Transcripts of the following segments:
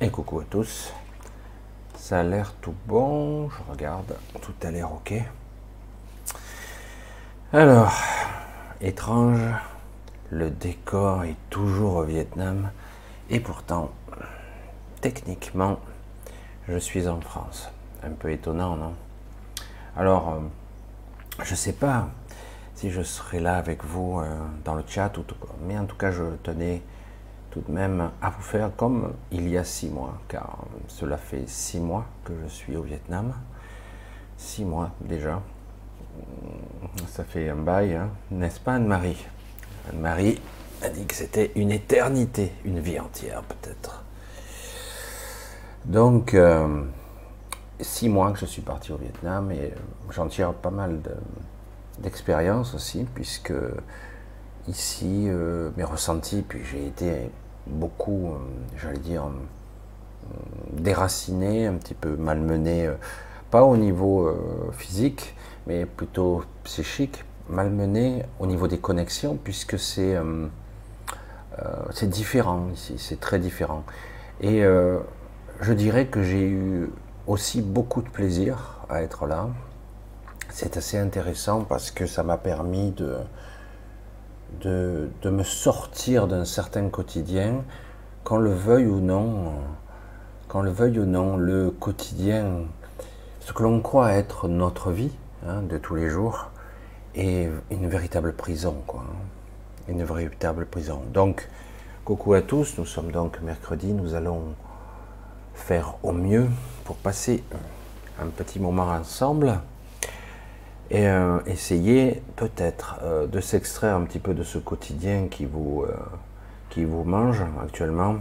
Et coucou à tous. Ça a l'air tout bon. Je regarde. Tout a l'air ok. Alors, étrange. Le décor est toujours au Vietnam. Et pourtant, techniquement, je suis en France. Un peu étonnant, non? Alors, euh, je sais pas si je serai là avec vous euh, dans le chat, mais en tout cas, je tenais de même à vous faire comme il y a six mois, car cela fait six mois que je suis au Vietnam. Six mois déjà. Ça fait un bail, hein. n'est-ce pas Anne-Marie? Anne-Marie a dit que c'était une éternité, une vie entière peut-être. Donc, euh, six mois que je suis parti au Vietnam et j'en tire pas mal d'expérience aussi, puisque ici euh, mes ressentis, puis j'ai été beaucoup, euh, j'allais dire, euh, déraciné, un petit peu malmené, pas au niveau physique, mais plutôt psychique, malmené au niveau des connexions, puisque c'est c'est différent ici, c'est très différent. Et je dirais que j'ai eu aussi beaucoup de plaisir à être là. C'est assez intéressant parce que ça m'a permis de, de, me sortir d'un certain quotidien, qu'on le veuille ou non, le veuille ou non, le quotidien, ce que l'on croit être notre vie hein, de tous les jours, est une véritable prison, quoi. Hein. Une véritable prison. Donc, coucou à tous, nous sommes donc mercredi, nous allons faire au mieux pour passer un petit moment ensemble et euh, essayer peut-être euh, de s'extraire un petit peu de ce quotidien qui vous, euh, qui vous mange actuellement.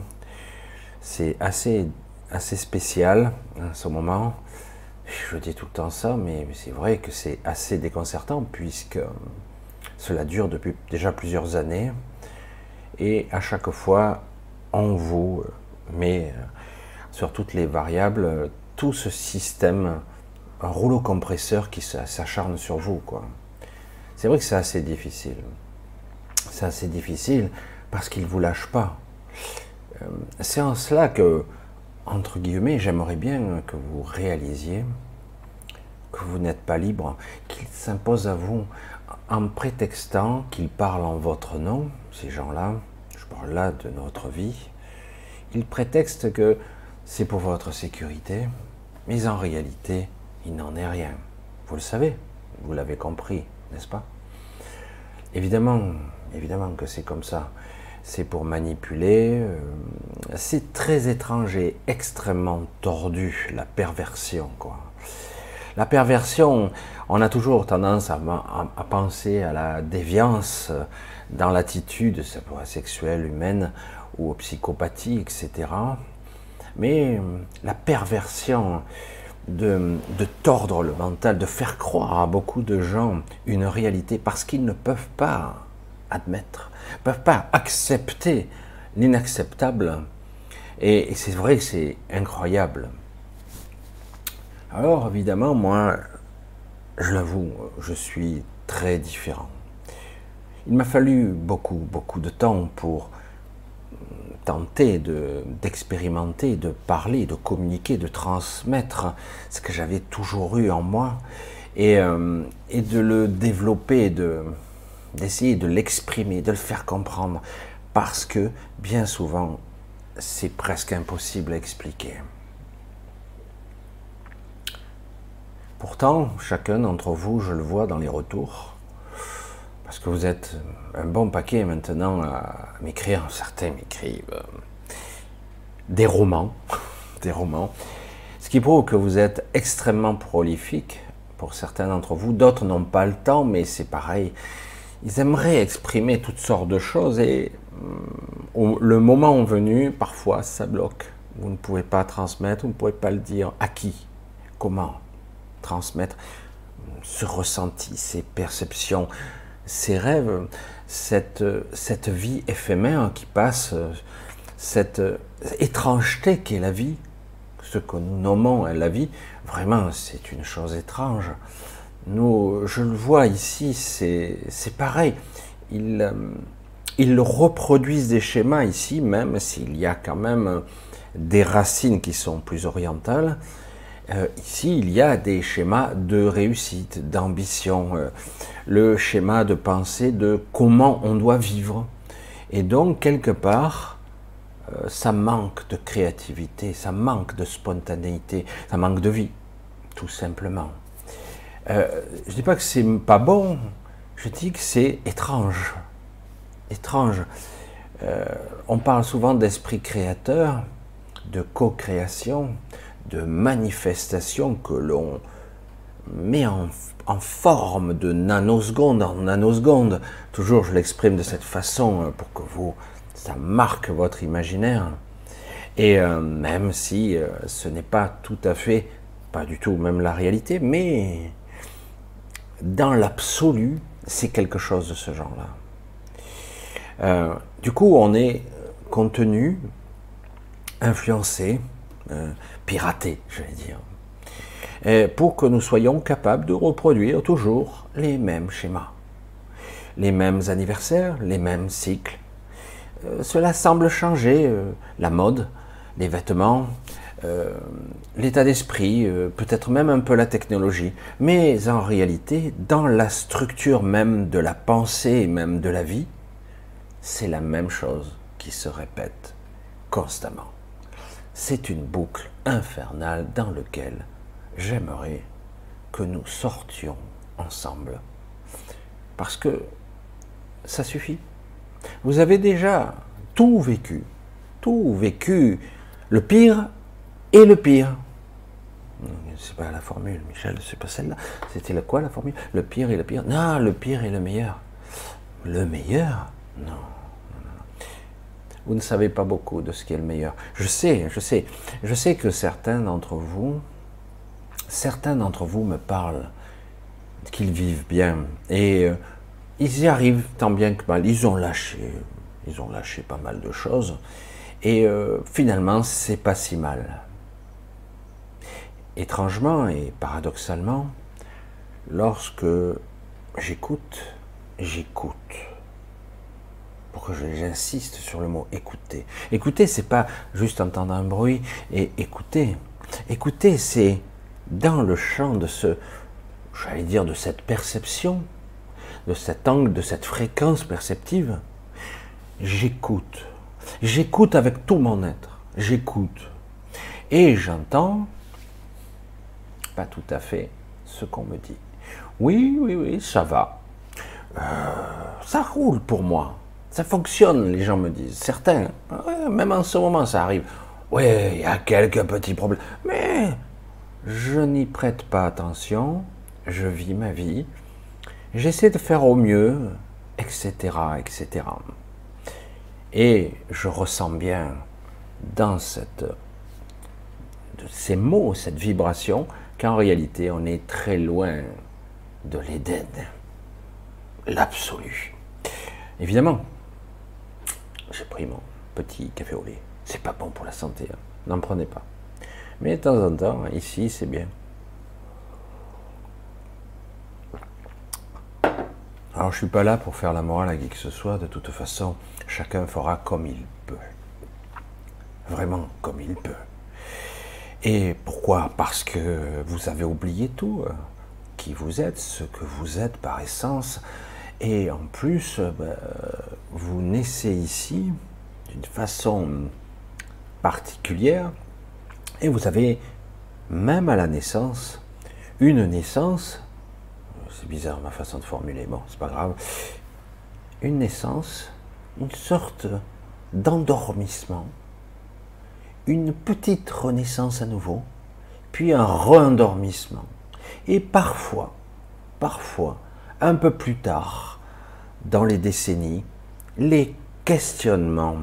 C'est assez, assez spécial en ce moment. Je dis tout le temps ça, mais c'est vrai que c'est assez déconcertant puisque cela dure depuis déjà plusieurs années et à chaque fois on vous met sur toutes les variables tout ce système un rouleau compresseur qui s'acharne sur vous. quoi. C'est vrai que c'est assez difficile. C'est assez difficile parce qu'il ne vous lâche pas. Euh, c'est en cela que, entre guillemets, j'aimerais bien que vous réalisiez que vous n'êtes pas libre, qu'il s'impose à vous en prétextant qu'ils parlent en votre nom, ces gens-là, je parle là de notre vie, ils prétextent que c'est pour votre sécurité, mais en réalité, il n'en est rien. Vous le savez, vous l'avez compris, n'est-ce pas? Évidemment, évidemment que c'est comme ça. C'est pour manipuler. Euh, c'est très étrange et extrêmement tordu, la perversion, quoi. La perversion, on a toujours tendance à, penser à la déviance dans l'attitude sexuelle humaine ou psychopathie, etc. Mais la perversion, de, tordre le mental, de faire croire à beaucoup de gens une réalité parce qu'ils ne peuvent pas admettre, ne peuvent pas accepter l'inacceptable. Et, c'est vrai c'est incroyable. Alors évidemment, moi, je l'avoue, je suis très différent. Il m'a fallu beaucoup, beaucoup de temps pour tenter d'expérimenter, de, parler, de communiquer, de transmettre ce que j'avais toujours eu en moi et, euh, et de le développer, d'essayer de l'exprimer, de le faire comprendre, parce que bien souvent, c'est presque impossible à expliquer. Pourtant, chacun d'entre vous, je le vois dans les retours, parce que vous êtes un bon paquet maintenant à m'écrire, certains m'écrivent euh, des romans, des romans, ce qui prouve que vous êtes extrêmement prolifique pour certains d'entre vous, d'autres n'ont pas le temps, mais c'est pareil, ils aimeraient exprimer toutes sortes de choses et euh, le moment venu, parfois ça bloque. Vous ne pouvez pas transmettre, vous ne pouvez pas le dire à qui, comment transmettre ce ressenti, ces perceptions, ces rêves, cette, cette vie éphémère qui passe, cette étrangeté qu'est la vie, ce que nous nommons la vie, vraiment c'est une chose étrange. Nous, je le vois ici, c'est pareil. Ils, ils reproduisent des schémas ici, même s'il y a quand même des racines qui sont plus orientales, euh, ici, il y a des schémas de réussite, d'ambition, euh, le schéma de pensée de comment on doit vivre. Et donc, quelque part, euh, ça manque de créativité, ça manque de spontanéité, ça manque de vie, tout simplement. je ne dis pas que c'est pas bon, je dis que c'est étrange. Étrange. on parle souvent d'esprit créateur, de co-création, de manifestation que l'on met en, forme de nanoseconde en nanoseconde. Toujours, je l'exprime de cette façon hein, pour que vous, ça marque votre imaginaire. Et euh, même si euh, ce n'est pas tout à fait, pas du tout même la réalité, mais dans l'absolu, c'est quelque chose de ce genre-là. Euh, du coup, on est contenu, influencé, pirater, je vais dire, pour que nous soyons capables de reproduire toujours les mêmes schémas, les mêmes anniversaires, les mêmes cycles. Euh, cela semble changer euh, la mode, les vêtements, euh, l'état d'esprit, peut-être même un peu la technologie, mais en réalité, dans la structure même de la pensée et même de la vie, c'est la même chose qui se répète constamment c'est une boucle infernale dans laquelle j'aimerais que nous sortions ensemble. Parce que ça suffit. Vous avez déjà tout vécu, tout vécu, le pire et le pire. C'est pas la formule, Michel, c'est pas celle-là. C'était quoi la formule? Le pire et le pire? Non, le pire et le meilleur. Le meilleur? Non vous ne savez pas beaucoup de ce qui est le meilleur. Je sais, je sais, je sais que certains d'entre vous, certains d'entre vous me parlent qu'ils vivent bien et euh, ils y arrivent tant bien que mal. Ils ont lâché, ils ont lâché pas mal de choses et euh, finalement c'est pas si mal. Étrangement et paradoxalement, lorsque j'écoute, j'écoute que j'insiste sur le mot écouter? Écouter, c'est pas juste entendre un bruit et écouter. Écouter, c'est dans le champ de ce, j'allais dire, de cette perception, de cet angle, de cette fréquence perceptive. J'écoute. J'écoute avec tout mon être. J'écoute. Et j'entends pas tout à fait ce qu'on me dit. Oui, oui, oui, ça va. Euh, ça roule pour moi. Ça fonctionne, les gens me disent. Certains, même en ce moment, ça arrive. Oui, il y a quelques petits problèmes. Mais je n'y prête pas attention. Je vis ma vie. J'essaie de faire au mieux, etc., etc. Et je ressens bien dans cette, ces mots, cette vibration, qu'en réalité, on est très loin de l'Éden, l'absolu. Évidemment, j'ai pris mon petit café au lait. C'est pas bon pour la santé, hein. n'en prenez pas. Mais de temps en temps, ici, c'est bien. Alors, je suis pas là pour faire la morale à qui que ce soit. De toute façon, chacun fera comme il peut. Vraiment comme il peut. Et pourquoi? Parce que vous avez oublié tout. Hein. Qui vous êtes, ce que vous êtes par essence, et en plus, euh, bah, vous naissez ici d'une façon particulière et vous avez, même à la naissance, une naissance, c'est bizarre ma façon de formuler, bon, c'est pas grave, une naissance, une sorte d'endormissement, une petite renaissance à nouveau, puis un re-endormissement. Et parfois, parfois, un peu plus tard, dans les décennies, les questionnements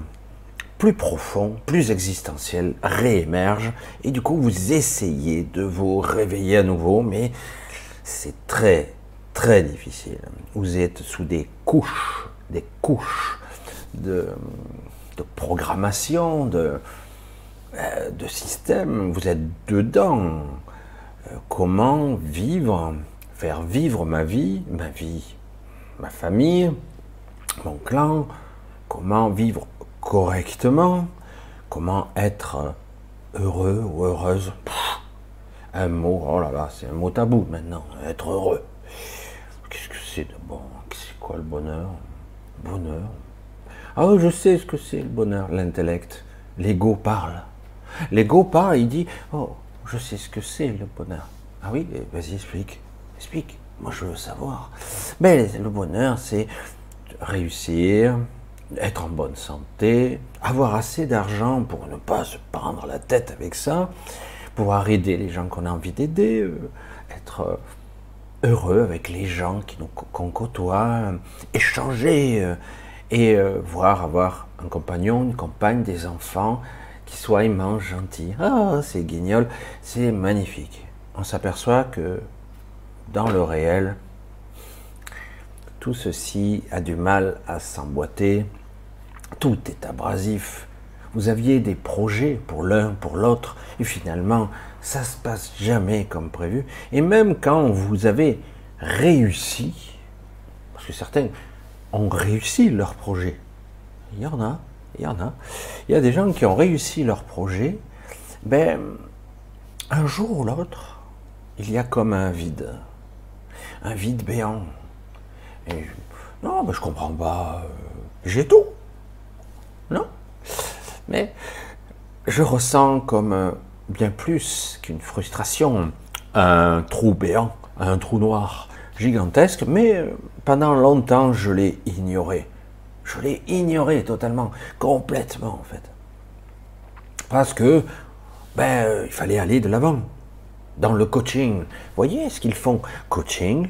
plus profonds, plus existentiels réémergent et du coup vous essayez de vous réveiller à nouveau, mais c'est très très difficile. Vous êtes sous des couches, des couches de, programmation, de, euh, de système, vous êtes dedans. Euh, comment vivre faire vivre ma vie, ma vie, ma famille, mon clan, comment vivre correctement, comment être heureux ou heureuse. un mot, oh là là, c'est un mot tabou maintenant, être heureux. Qu'est-ce que c'est de bon? C'est quoi le bonheur? Bonheur. Ah oui, je sais ce que c'est le bonheur, l'intellect. L'ego parle. L'ego parle, il dit, oh, je sais ce que c'est le bonheur. Ah oui, vas-y, explique. Moi, je veux savoir. Mais le bonheur, c'est réussir, être en bonne santé, avoir assez d'argent pour ne pas se prendre la tête avec ça, pouvoir aider les gens qu'on a envie d'aider, euh, être euh, heureux avec les gens qu'on côtoie, échanger euh, et voir avoir un compagnon, une compagne, des enfants qui soient aimants, gentils. Ah, c'est guignol, c'est magnifique. On s'aperçoit que dans le réel, tout ceci a du mal à s'emboîter, tout est abrasif. Vous aviez des projets pour l'un, pour l'autre, et finalement, ça se passe jamais comme prévu. Et même quand vous avez réussi, parce que certains ont réussi leur projet, il y en a, il y en a, il y a des gens qui ont réussi leur projet, ben, un jour ou l'autre, il y a comme un vide, un vide béant. Et non, mais je comprends pas, euh, j'ai tout. Non Mais je ressens comme euh, bien plus qu'une frustration, un trou béant, un trou noir gigantesque, mais euh, pendant longtemps je l'ai ignoré. Je l'ai ignoré totalement, complètement en fait. Parce que ben, il fallait aller de l'avant. Dans le coaching, voyez ce qu'ils font Coaching,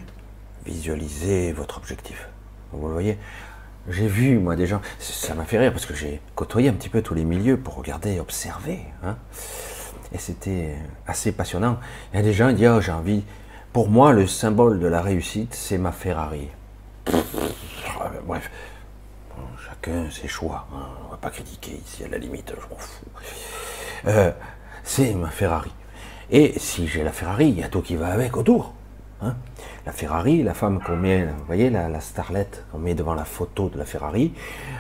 visualisez votre objectif. Vous voyez j'ai vu, moi, des gens, ça m'a fait rire parce que j'ai côtoyé un petit peu tous les milieux pour regarder, observer. Hein. et c'était assez passionnant. Il y a des gens qui disent, oh, j'ai envie. Pour moi, le symbole de la réussite, c'est ma Ferrari. Bref, chacun ses choix. Hein. On va pas critiquer ici, à la limite, je m'en fous. Euh, c'est ma Ferrari. Et si j'ai la Ferrari, il y a tout qui va avec autour. Hein. la Ferrari, la femme qu'on met, vous voyez la, starlette qu'on met devant la photo de la Ferrari,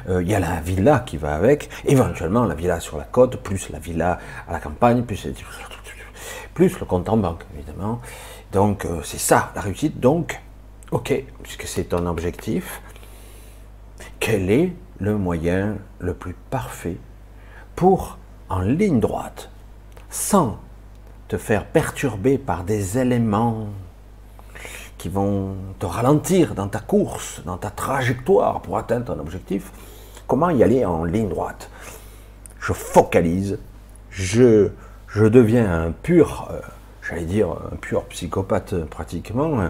euh, il y a la villa qui va avec, éventuellement la villa sur la côte, plus la villa à la campagne, plus, plus le compte en banque, évidemment. Donc euh, c'est ça la réussite. Donc, ok, puisque c'est ton objectif, quel est le moyen le plus parfait pour, en ligne droite, sans te faire perturber par des éléments qui vont te ralentir dans ta course, dans ta trajectoire pour atteindre ton objectif, comment y aller en ligne droite? Je focalise, je, je deviens un pur, euh, j'allais dire un pur psychopathe pratiquement,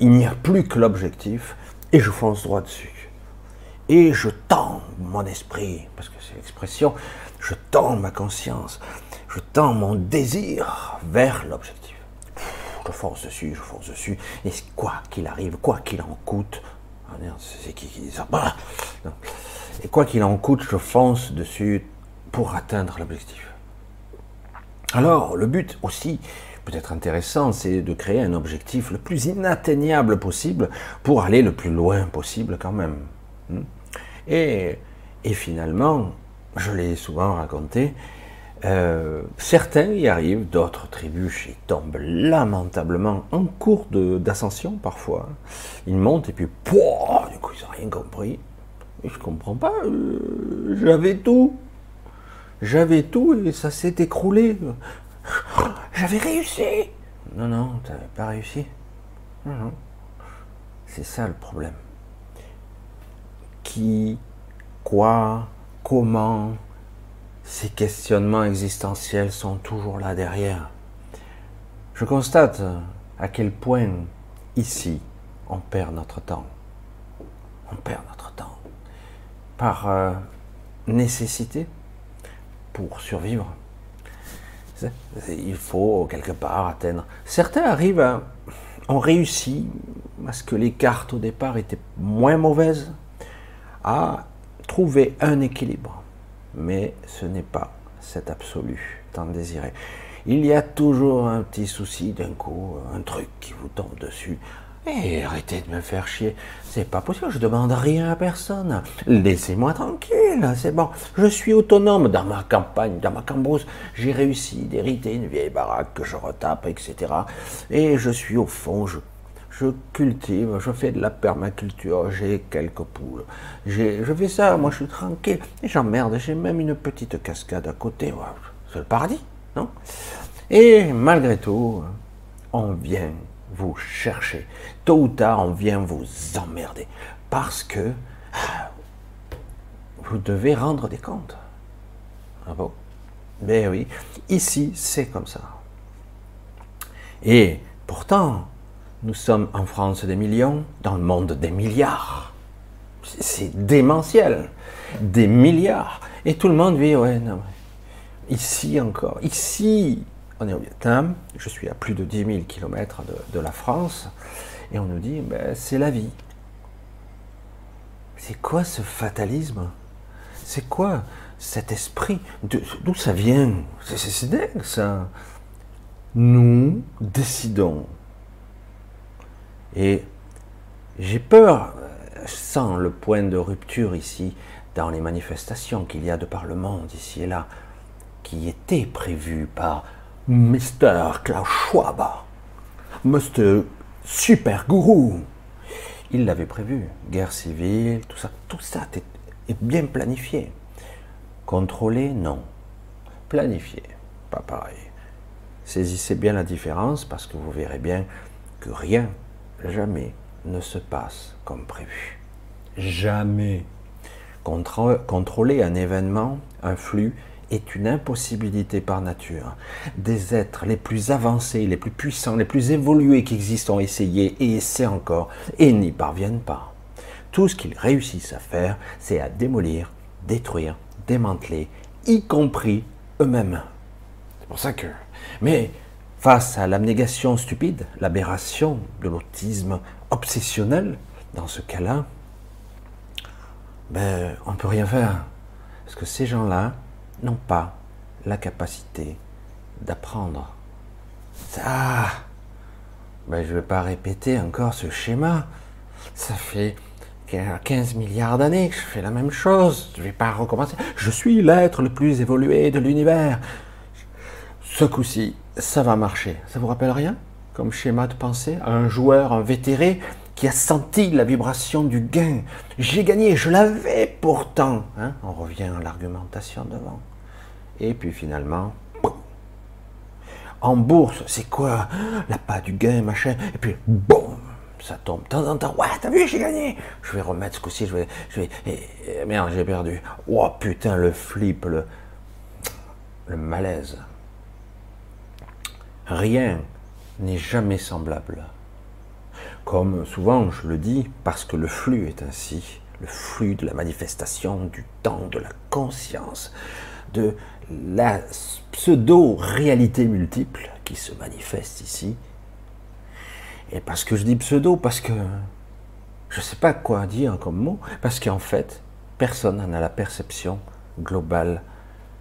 il n'y a plus que l'objectif et je fonce droit dessus. Et je tends mon esprit, parce que c'est l'expression, je tends ma conscience, je tends mon désir vers l'objectif je force dessus, je force dessus, et quoi qu'il arrive, quoi qu'il en coûte, ah, c'est qui qui dit ça? Bah, Et quoi qu'il en coûte, je fonce dessus pour atteindre l'objectif. Alors, le but aussi, peut-être intéressant, c'est de créer un objectif le plus inatteignable possible pour aller le plus loin possible quand même. Hmm. Et, et finalement, je l'ai souvent raconté, euh, certains y arrivent, d'autres trébuchent et tombent lamentablement en cours d'ascension parfois. Ils montent et puis, pouah, du coup, ils n'ont rien compris. Je comprends pas, euh, j'avais tout. J'avais tout et ça s'est écroulé. J'avais réussi. Non, non, tu n'avais pas réussi. C'est ça le problème. Qui, quoi, comment, ces questionnements existentiels sont toujours là derrière. Je constate à quel point ici on perd notre temps. On perd notre temps par euh, nécessité pour survivre. Il faut quelque part atteindre. Certains arrivent à, ont réussi à ce que les cartes au départ étaient moins mauvaises, à trouver un équilibre mais ce n'est pas cet absolu tant désiré. Il y a toujours un petit souci d'un coup, un truc qui vous tombe dessus, Eh, arrêtez de me faire chier. C'est pas possible, je demande rien à personne. Laissez-moi tranquille, c'est bon. Je suis autonome dans ma campagne, dans ma cambrousse. J'ai réussi d'hériter une vieille baraque que je retape, etc. Et je suis au fond, je, je cultive, je fais de la permaculture, j'ai quelques poules. Je fais ça, moi je suis tranquille. Et j'emmerde, j'ai même une petite cascade à côté. C'est le paradis, non? Et malgré tout, on vient vous chercher. Tôt ou tard, on vient vous emmerder. Parce que ah, vous devez rendre des comptes. Ah bon? Ben oui, ici, c'est comme ça. Et pourtant, nous sommes en France des millions, dans le monde des milliards. C'est démentiel. Des milliards. Et tout le monde vit, ouais, non. Ici encore, ici, on est au Vietnam, je suis à plus de 10 000 km de, la France, et on nous dit, ben, c'est la vie. C'est quoi ce fatalisme? C'est quoi cet esprit D'où ça vient? C'est dingue ça. Nous décidons. Et j'ai peur, sans le point de rupture ici, dans les manifestations qu'il y a de par le monde, ici et là, qui étaient prévues par Mr. Klaus Schwab, Mr. Super Gourou. Il l'avait prévu. Guerre civile, tout ça, tout ça est bien planifié. Contrôlé, non. Planifié, pas pareil. Saisissez bien la différence parce que vous verrez bien que rien, jamais ne se passe comme prévu. Jamais. Contrôler un événement, un flux, est une impossibilité par nature. Des êtres les plus avancés, les plus puissants, les plus évolués qui existent ont essayé et essaient encore et n'y parviennent pas. Tout ce qu'ils réussissent à faire, c'est à démolir, détruire, démanteler, y compris eux-mêmes. C'est pour ça que... Mais face à l'abnégation stupide, l'aberration de l'autisme obsessionnel, dans ce cas-là, ben, on ne peut rien faire. Parce que ces gens-là, n'ont pas la capacité d'apprendre. Ah ben, Je ne vais pas répéter encore ce schéma. Ça fait 15 milliards d'années que je fais la même chose. Je ne vais pas recommencer. Je suis l'être le plus évolué de l'univers. Ce coup-ci, ça va marcher. Ça vous rappelle rien? Comme schéma de pensée Un joueur invétéré qui a senti la vibration du gain. J'ai gagné, je l'avais pourtant. Hein On revient à l'argumentation devant. Et puis finalement, en bourse, c'est quoi? La pas du gain, machin. Et puis, boum, ça tombe. De temps en temps, ouais, t'as vu, j'ai gagné. Je vais remettre ce coup-ci, je vais, je vais, merde, j'ai perdu. Oh putain, le flip, le, le malaise. Rien n'est jamais semblable. Comme souvent je le dis, parce que le flux est ainsi, le flux de la manifestation du temps, de la conscience, de la pseudo-réalité multiple qui se manifeste ici. Et parce que je dis pseudo, parce que je ne sais pas quoi dire comme mot, parce qu'en fait, personne n'en a la perception globale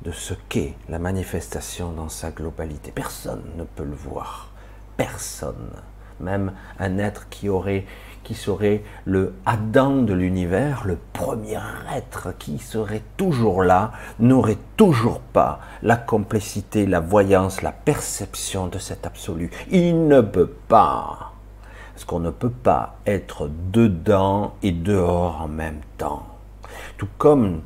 de ce qu'est la manifestation dans sa globalité. Personne ne peut le voir. Personne. Même un être qui aurait qui serait le Adam de l'univers, le premier être qui serait toujours là, n'aurait toujours pas la complicité, la voyance, la perception de cet absolu. Il ne peut pas. Parce qu'on ne peut pas être dedans et dehors en même temps. Tout comme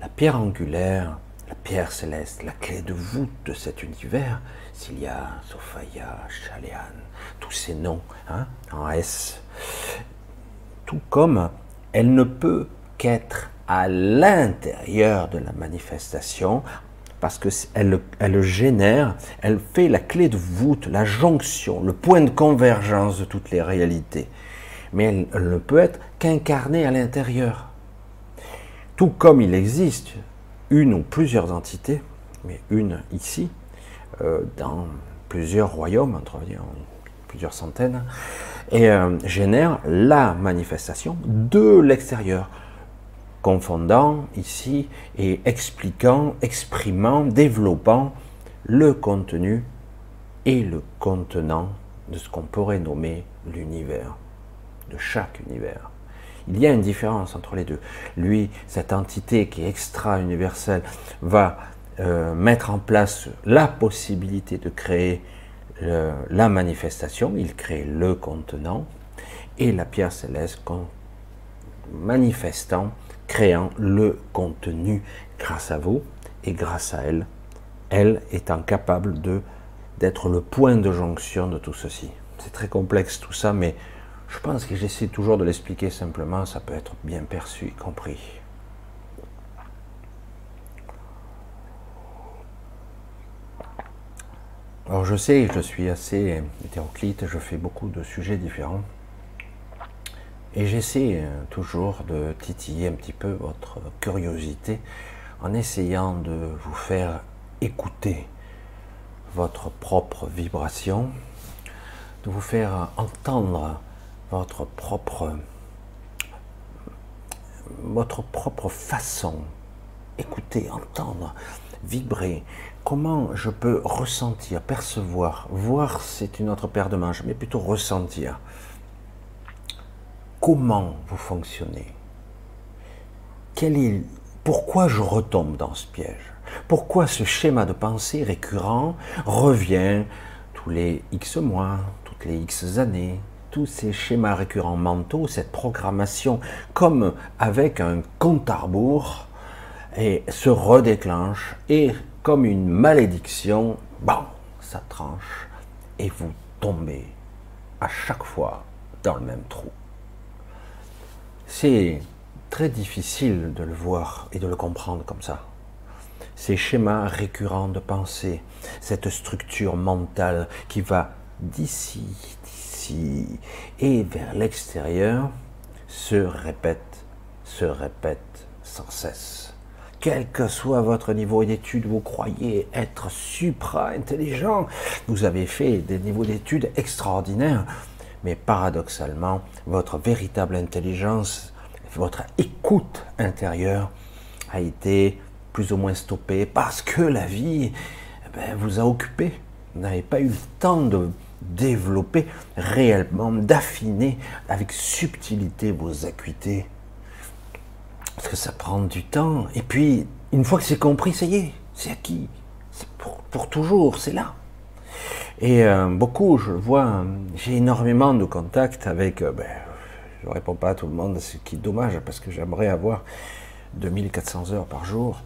la pierre angulaire, la pierre céleste, la clé de voûte de cet univers, Cilia, Sophia, Chalian, tous ces noms hein, en S, tout comme elle ne peut qu'être à l'intérieur de la manifestation, parce qu'elle elle génère, elle fait la clé de voûte, la jonction, le point de convergence de toutes les réalités. Mais elle, ne peut être qu'incarnée à l'intérieur. Tout comme il existe une ou plusieurs entités, mais une ici, euh, dans plusieurs royaumes, entre plusieurs centaines, et euh, génère la manifestation de l'extérieur, confondant ici et expliquant, exprimant, développant le contenu et le contenant de ce qu'on pourrait nommer l'univers. de chaque univers. Il y a une différence entre les deux. Lui, cette entité qui est extra-universelle, va euh, mettre en place la possibilité de créer la manifestation, il crée le contenant, et la pierre céleste manifestant, créant le contenu grâce à vous et grâce à elle, elle étant capable de d'être le point de jonction de tout ceci. C'est très complexe tout ça, mais je pense que j'essaie toujours de l'expliquer simplement, ça peut être bien perçu, compris. Alors je sais, je suis assez hétéroclite, je fais beaucoup de sujets différents. Et j'essaie euh, toujours de titiller un petit peu votre curiosité en essayant de vous faire écouter votre propre vibration, de vous faire entendre votre propre façon, écouter, entendre, vibrer. Comment je peux ressentir, percevoir, voir c'est une autre paire de manches, mais plutôt ressentir comment vous fonctionnez? Pourquoi je retombe dans ce piège? Pourquoi ce schéma de pensée récurrent revient tous les X mois, toutes les X années, tous ces schémas récurrents mentaux, cette programmation, comme avec un compte à et se redéclenche, et comme une malédiction, bon, ça tranche, et vous tombez à chaque fois dans le même trou. C'est très difficile de le voir et de le comprendre comme ça. Ces schémas récurrents de pensée, cette structure mentale qui va d'ici, et vers l'extérieur, se répète, se répète sans cesse. Quel que soit votre niveau d'études, vous croyez être supra-intelligent, vous avez fait des niveaux d'études extraordinaires, mais paradoxalement, votre véritable intelligence, votre écoute intérieure a été plus ou moins stoppée parce que la vie eh ben, vous a occupé. Vous n'avez pas eu le temps de développer réellement, d'affiner avec subtilité vos acuités. Parce que ça prend du temps. Et puis, une fois que c'est compris, ça y est, c'est acquis. C'est pour, toujours, c'est là. Et euh, beaucoup, je vois, j'ai énormément de contacts avec, euh, ben, je ne réponds pas à tout le monde, ce qui est dommage parce que j'aimerais avoir 2400 heures par jour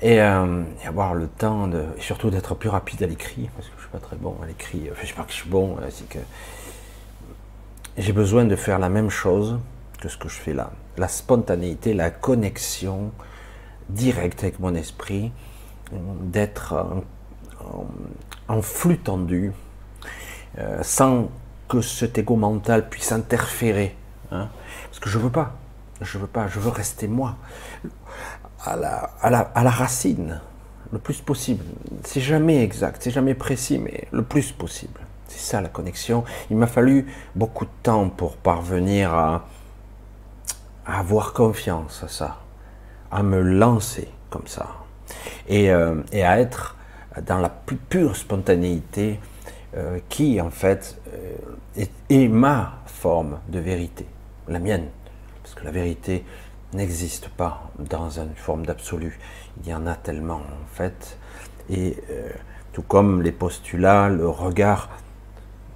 et, euh, avoir le temps de, surtout d'être plus rapide à l'écrit pas très bon à l'écrit. Enfin, je sais pas que je suis bon, c'est que j'ai besoin de faire la même chose que ce que je fais là. La spontanéité, la connexion directe avec mon esprit, d'être en flux tendu, euh, sans que cet égo mental puisse interférer. Hein. parce que je veux pas, je veux pas, je veux rester moi, à la, à la, à la racine, le plus possible. C'est jamais exact, c'est jamais précis, mais le plus possible. C'est ça la connexion. Il m'a fallu beaucoup de temps pour parvenir à, avoir confiance à ça, à me lancer comme ça, et, euh, à être dans la plus pure spontanéité euh, qui en fait euh, est, ma forme de vérité, la mienne. Parce que la vérité n'existe pas dans une forme d'absolu. Il y en a tellement en fait. Et euh, tout comme les postulats, le regard,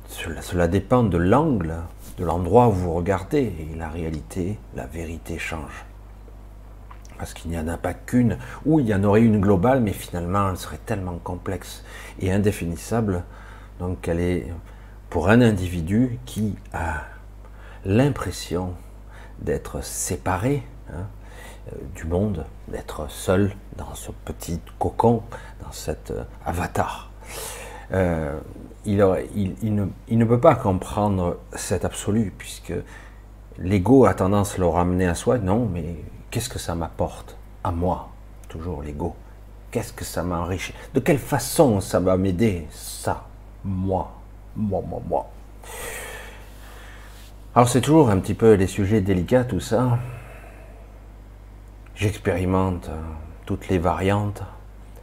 cela, cela dépend de l'angle, de l'endroit où vous regardez. Et la réalité, la vérité change parce qu'il n'y en a pas qu'une, ou il y en aurait une globale, mais finalement elle serait tellement complexe et indéfinissable, donc qu'elle est pour un individu qui a l'impression d'être séparé du monde, d'être seul dans ce petit cocon, dans cet euh, avatar. Euh, il, ne, il, ne, peut pas comprendre cet absolu, puisque l'ego a tendance à le ramener à soi. Non, mais qu'est-ce que ça m'apporte à moi Toujours l'ego? Qu'est-ce que ça m'enrichit? De quelle façon ça va m'aider Ça, moi, moi, moi, moi? Alors c'est toujours un petit peu des sujets délicats tout ça. J'expérimente euh, toutes les variantes.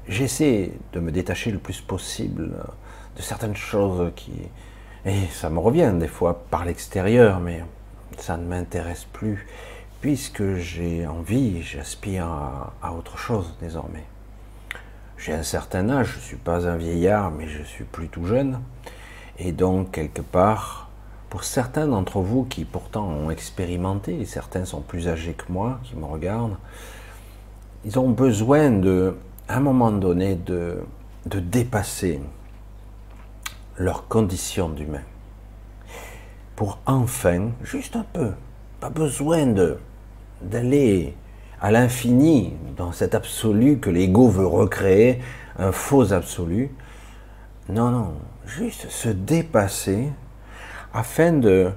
J'essaie de me détacher le plus possible euh, de certaines choses qui... Et ça me revient des fois par l'extérieur, mais ça ne m'intéresse plus, puisque j'ai envie, j'aspire à, autre chose désormais. J'ai un certain âge, je ne suis pas un vieillard, mais je suis plutôt jeune. Et donc, quelque part, pour certains d'entre vous qui pourtant ont expérimenté, et certains sont plus âgés que moi, qui me regardent, ils ont besoin de, à un moment donné, de, dépasser leurs conditions d'humain. Pour enfin, juste un peu, pas besoin de d'aller à l'infini dans cet absolu que l'ego veut recréer, un faux absolu. Non, non, juste se dépasser afin de,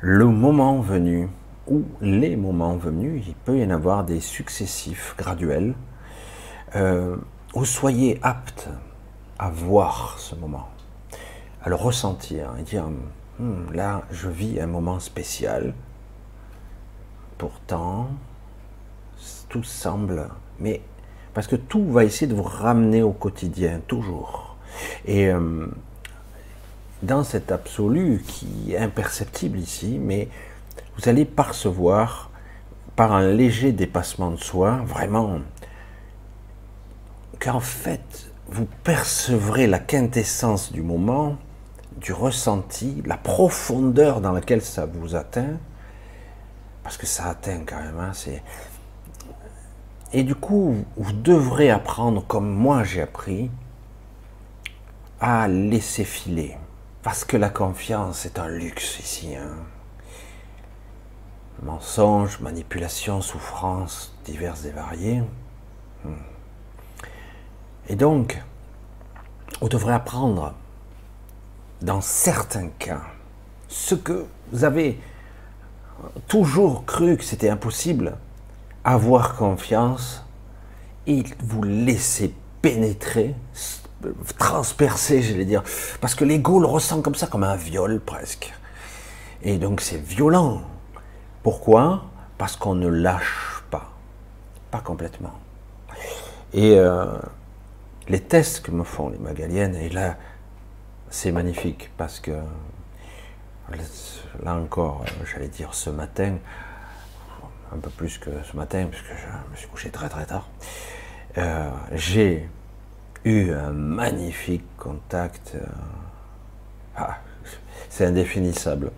le moment venu, ou les moments venus, il peut y en avoir des successifs, graduels, euh, où soyez apte à voir ce moment, à le ressentir et dire hmm, là, je vis un moment spécial. Pourtant, tout semble, mais parce que tout va essayer de vous ramener au quotidien, toujours. Et euh, dans cet absolu qui est imperceptible ici, mais vous allez percevoir par un léger dépassement de soi, vraiment, qu'en fait, vous percevrez la quintessence du moment, du ressenti, la profondeur dans laquelle ça vous atteint, parce que ça atteint quand même, hein, c'est... Et du coup, vous devrez apprendre, comme moi j'ai appris, à laisser filer. Parce que la confiance est un luxe ici. Hein. Mensonges, manipulations, souffrances diverses et variées. Hmm. Et donc, vous devrez apprendre, dans certains cas, ce que vous avez toujours cru que c'était impossible, avoir confiance et vous laisser pénétrer transpercé, j'allais dire. Parce que l'ego le ressent comme ça, comme un viol presque. Et donc c'est violent. Pourquoi? Parce qu'on ne lâche pas. Pas complètement. Et euh, les tests que me font les Magaliennes, et là, c'est magnifique parce que là encore, j'allais dire ce matin, un peu plus que ce matin, puisque je me suis couché très très tard, euh, j'ai eu un magnifique contact. Euh, ah, c'est indéfinissable.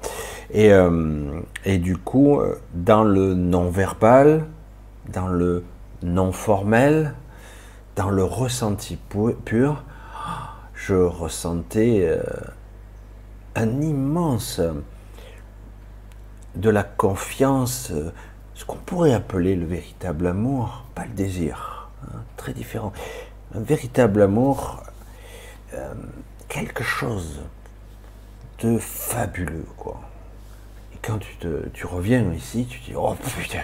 Et, euh, du coup, euh, dans le non-verbal, dans le non-formel, dans le ressenti pur, je ressentais un immense de la confiance, ce qu'on pourrait appeler le véritable amour, pas le désir, hein, très différent un véritable amour, euh, quelque chose de fabuleux, quoi. Et quand tu, tu reviens ici, tu dis, oh putain,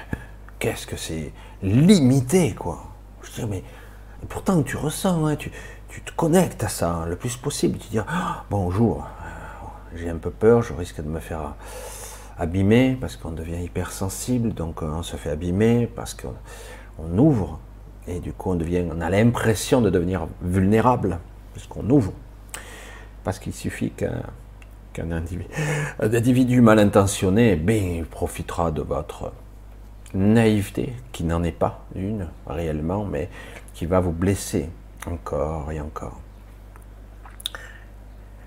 qu'est-ce que c'est limité, quoi. Je dis, mais pourtant tu ressens, hein, tu, tu, te connectes à ça le plus possible. Tu dis, ah, bonjour, euh, j'ai un peu peur, je risque de me faire abîmer parce qu'on devient hypersensible, donc on se fait abîmer parce qu'on ouvre et du coup, on, a l'impression de devenir vulnérable, puisqu'on ouvre. Parce qu'il suffit qu'un individu, mal intentionné ben, profitera de votre naïveté, qui n'en est pas une réellement, mais qui va vous blesser encore et encore.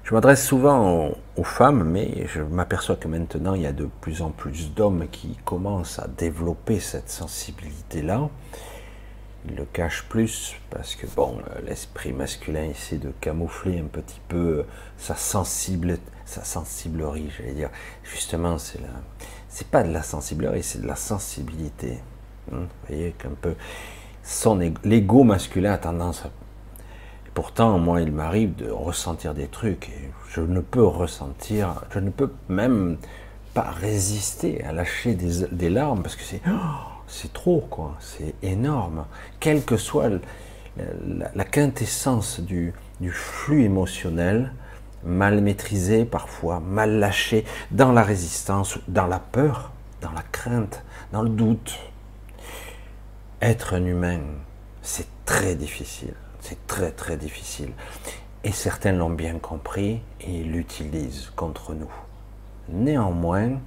Je m'adresse souvent aux, femmes, mais je m'aperçois que maintenant il y a de plus en plus d'hommes qui commencent à développer cette sensibilité-là il le cache plus parce que bon, euh, l'esprit masculin essaie de camoufler un petit peu euh, sa sensible, sa sensiblerie, j'allais dire. Justement, c'est la, c'est pas de la sensiblerie, c'est de la sensibilité. Hein. vous voyez qu'un peu son l'ego masculin a tendance à Pourtant, moi, il m'arrive de ressentir des trucs et je ne peux ressentir, je ne peux même pas résister à lâcher des, des larmes parce que c'est oh, c'est trop, quoi. C'est énorme. Quelle que soit la, quintessence du, flux émotionnel, mal maîtrisé parfois, mal lâché, dans la résistance, dans la peur, dans la crainte, dans le doute. Être un humain, c'est très difficile. C'est très très difficile. Et certains l'ont bien compris et l'utilisent contre nous. Néanmoins,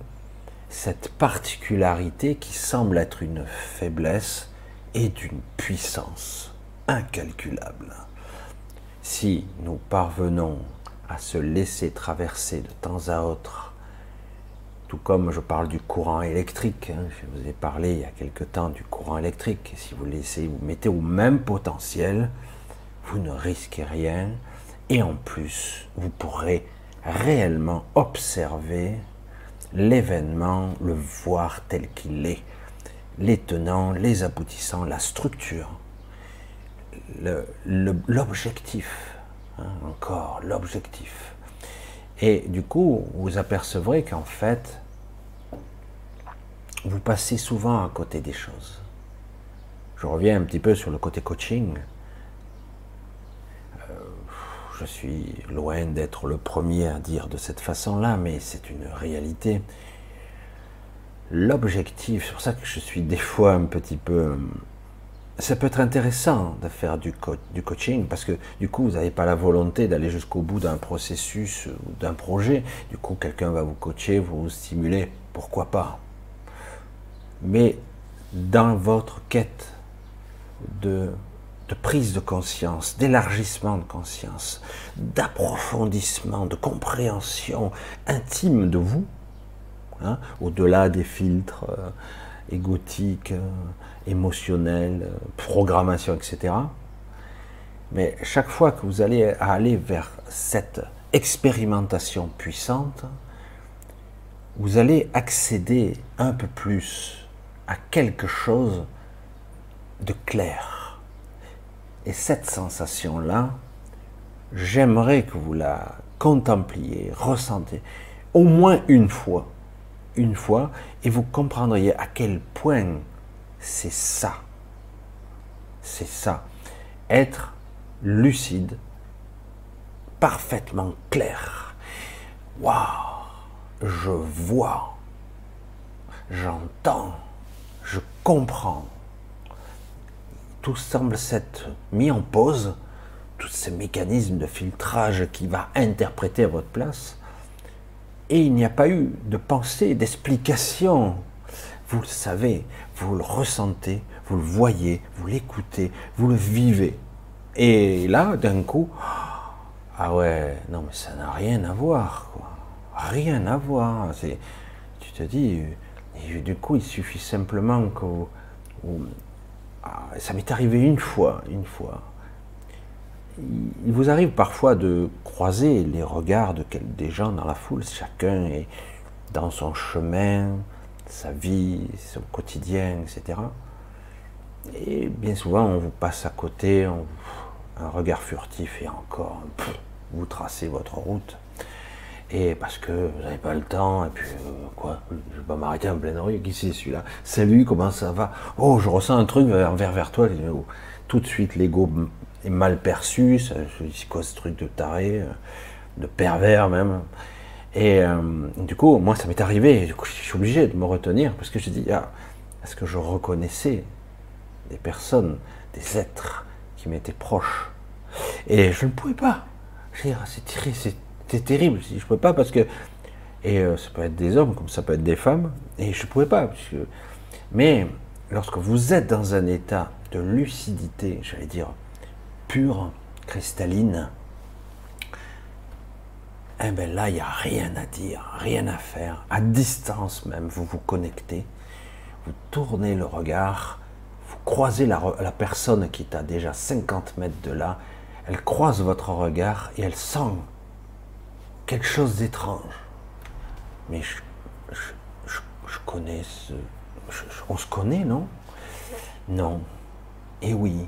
cette particularité qui semble être une faiblesse et d'une puissance incalculable. Si nous parvenons à se laisser traverser de temps à autre, tout comme je parle du courant électrique, hein, je vous ai parlé il y a quelque temps du courant électrique, si vous laissez, vous mettez au même potentiel, vous ne risquez rien, et en plus, vous pourrez réellement observer l'événement, le voir tel qu'il est, les tenants, les aboutissants, la structure, l'objectif, hein, encore l'objectif. Et du coup, vous apercevrez qu'en fait, vous passez souvent à côté des choses. Je reviens un petit peu sur le côté coaching. Euh, je suis loin d'être le premier à dire de cette façon-là, mais c'est une réalité. L'objectif, c'est pour ça que je suis des fois un petit peu ça peut être intéressant de faire du, du coaching parce que du coup, vous n'avez pas la volonté d'aller jusqu'au bout d'un processus ou d'un projet. Du coup, quelqu'un va vous coacher, vous stimuler, pourquoi pas. Mais dans votre quête de, de prise de conscience, d'élargissement de conscience, d'approfondissement, de compréhension intime de vous, hein, au-delà des filtres euh, égotiques, euh, émotionnelle, programmation, etc. Mais chaque fois que vous allez aller vers cette expérimentation puissante, vous allez accéder un peu plus à quelque chose de clair. Et cette sensation-là, j'aimerais que vous la contempliez, ressentez, au moins une fois, une fois, et vous comprendriez à quel point c'est ça. C'est ça. Être lucide, parfaitement clair. Waouh, je vois, j'entends, je comprends. Tout semble s'être mis en pause, tous ces mécanismes de filtrage qui va interpréter à votre place. Et il n'y a pas eu de pensée, d'explication. Vous le savez, vous le ressentez, vous le voyez, vous l'écoutez, vous le vivez. Et là, d'un coup, ah ouais, non mais ça n'a rien à voir, quoi. Rien à voir. Tu te dis, du coup, il suffit simplement que, ah, ça m'est arrivé une fois, une fois. Il vous arrive parfois de croiser les regards de des gens dans la foule, chacun est dans son chemin, sa vie, son quotidien, etc. Et bien souvent, on vous passe à côté, un regard furtif et encore, vous tracez votre route. Et parce que vous n'avez pas le temps, et puis euh, quoi, je vais pas m'arrêter en pleine rue, qui c'est celui-là? Salut, comment ça va? Oh, je ressens un truc vers, vers toi. Tout de suite, l'ego est mal perçu, c'est quoi ce truc de taré, euh, de pervers même? Et euh, du coup, moi, ça m'est arrivé. Du coup, je suis obligé de me retenir parce que je dis, ah, est-ce que je reconnaissais des personnes, des êtres qui m'étaient proches? Et je ne pouvais pas. C'était terrible. Je ne pouvais pas parce que. Et euh, ça peut être des hommes comme ça peut être des femmes. Et je ne pouvais pas. Mais lorsque vous êtes dans un état de lucidité, j'allais dire pure, cristalline, eh bien là, il n'y a rien à dire, rien à faire. À distance même, vous vous connectez, vous tournez le regard, vous croisez la, personne qui est à déjà 50 mètres de là, elle croise votre regard et elle sent quelque chose d'étrange. Mais je, connais ce... on se connaît, non? Non. Et oui.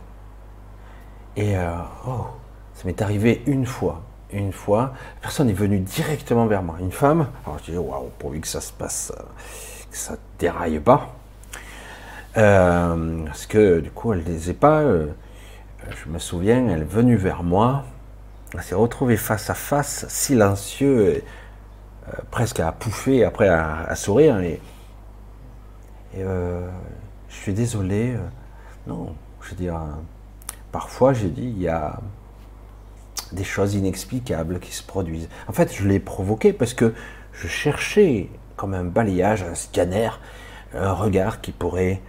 Et euh, oh, ça m'est arrivé une fois une fois, la personne est venue directement vers moi, une femme. Alors je dis waouh, pourvu que ça se passe, euh, que ça déraille pas, euh, parce que du coup elle ne disait pas. Je me souviens, elle est venue vers moi, s'est retrouvée face à face, silencieux, presque à pouffer, après à, sourire. Et, et je suis désolé. non, je veux dire, parfois j'ai dit il y a choses inexplicables qui se produisent. En fait, je l'ai provoqué parce que je cherchais comme un balayage, un scanner, un regard qui pourrait,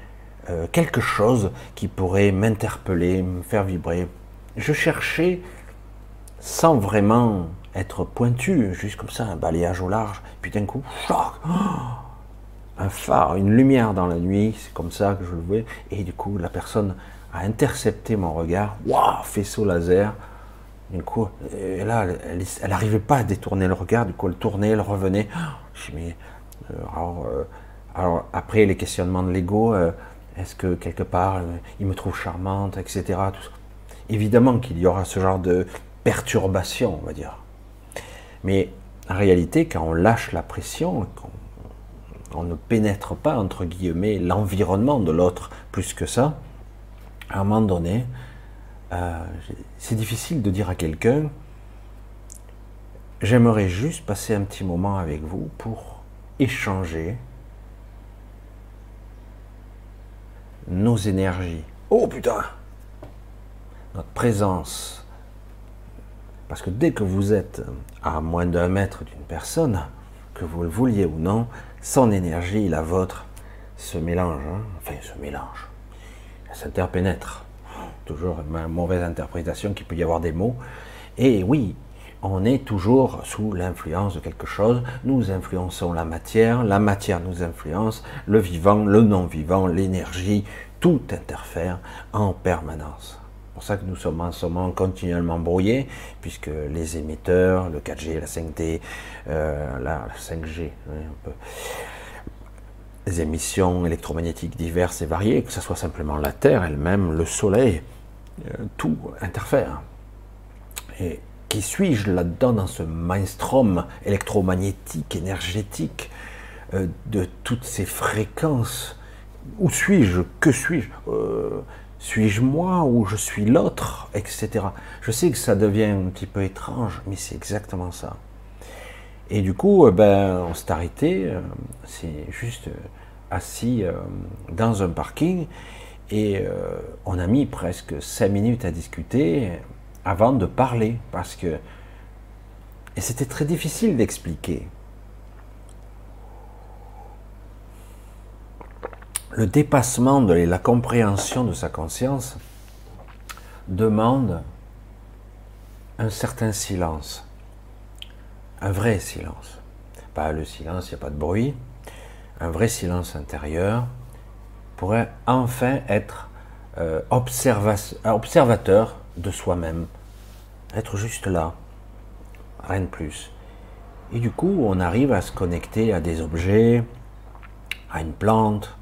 euh, quelque chose qui pourrait m'interpeller, me faire vibrer. Je cherchais, sans vraiment être pointu, juste comme ça, un balayage au large, puis d'un coup, un phare, une lumière dans la nuit, c'est comme ça que je le voyais, et du coup, la personne a intercepté mon regard, waouh, faisceau laser, du coup, et là, elle n'arrivait pas à détourner le regard, du coup, elle tournait, elle revenait. Je mais, euh, euh, alors, après, les questionnements de l'ego, euh, est-ce que quelque part, il me trouve charmante, etc. Évidemment qu'il y aura ce genre de perturbation, on va dire. Mais en réalité, quand on lâche la pression, on ne pénètre pas, entre guillemets, l'environnement de l'autre plus que ça, à un moment donné, euh, c'est difficile de dire à quelqu'un, j'aimerais juste passer un petit moment avec vous pour échanger nos énergies. Oh putain Notre présence. Parce que dès que vous êtes à moins d'un mètre d'une personne, que vous le vouliez ou non, son énergie, la vôtre, se mélange. Hein. enfin, se mélange. Elle s'interpénètre toujours une mauvaise interprétation qu'il peut y avoir des mots. Et oui, on est toujours sous l'influence de quelque chose. Nous influençons la matière, la matière nous influence, le vivant, le non-vivant, l'énergie, tout interfère en permanence. Pour ça que nous sommes en ce moment continuellement brouillés, puisque les émetteurs, le 4G, la 5T, euh, la, 5G, les émissions électromagnétiques diverses et variées, que ce soit simplement la Terre elle-même, le Soleil, euh, tout interfère. Et qui suis-je là-dedans dans ce mainstream électromagnétique, énergétique, euh, de toutes ces fréquences? Où suis-je? Que suis-je? Euh, Suis-je moi ou je suis l'autre Etc. Je sais que ça devient un petit peu étrange, mais c'est exactement ça. Et du coup, ben, on s'est arrêté, c'est juste assis dans un parking, et euh, on a mis presque cinq minutes à discuter avant de parler, parce que et c'était très difficile d'expliquer. Le dépassement de la compréhension de sa conscience demande un certain silence, un vrai silence. Pas le silence, il n'y a pas de bruit, un vrai silence intérieur, pourrait enfin être euh, observateur de soi-même, être juste là, rien de plus. Et du coup, on arrive à se connecter à des objets, à une plante.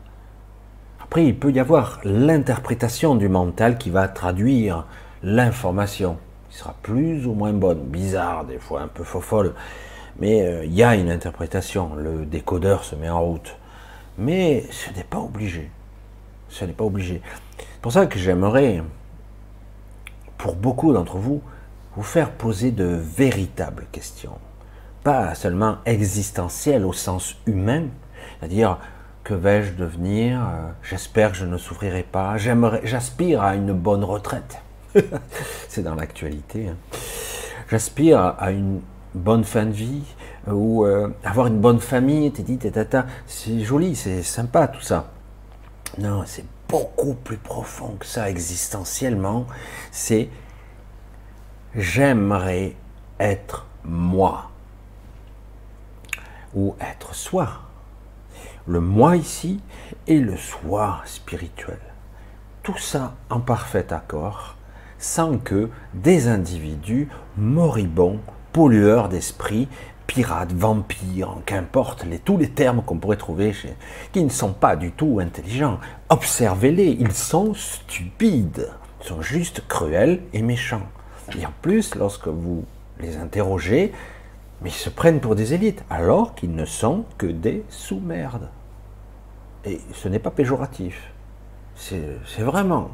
Après, il peut y avoir l'interprétation du mental qui va traduire l'information, qui sera plus ou moins bonne, bizarre, des fois un peu folle, mais euh, il y a une interprétation, le décodeur se met en route. Mais ce n'est pas obligé. Ce n'est pas obligé. C'est pour ça que j'aimerais, pour beaucoup d'entre vous, vous faire poser de véritables questions. Pas seulement existentielles au sens humain, c'est-à-dire que vais-je devenir? J'espère que je ne souffrirai pas. J'aspire à une bonne retraite. C'est dans l'actualité. Hein. J'aspire à une bonne fin de vie ou euh, avoir une bonne famille. C'est joli, c'est sympa tout ça. Non, c'est beaucoup plus profond que ça existentiellement. C'est j'aimerais être moi ou être soi. Le moi ici et le soi spirituel. Tout ça en parfait accord, sans que des individus moribonds, pollueurs d'esprit, pirates, vampires, qu'importe, les, tous les termes qu'on pourrait trouver, chez, qui ne sont pas du tout intelligents. Observez-les, ils sont stupides, ils sont juste cruels et méchants. Et en plus, lorsque vous les interrogez, mais ils se prennent pour des élites, alors qu'ils ne sont que des sous-merdes. Et ce n'est pas péjoratif. C'est vraiment.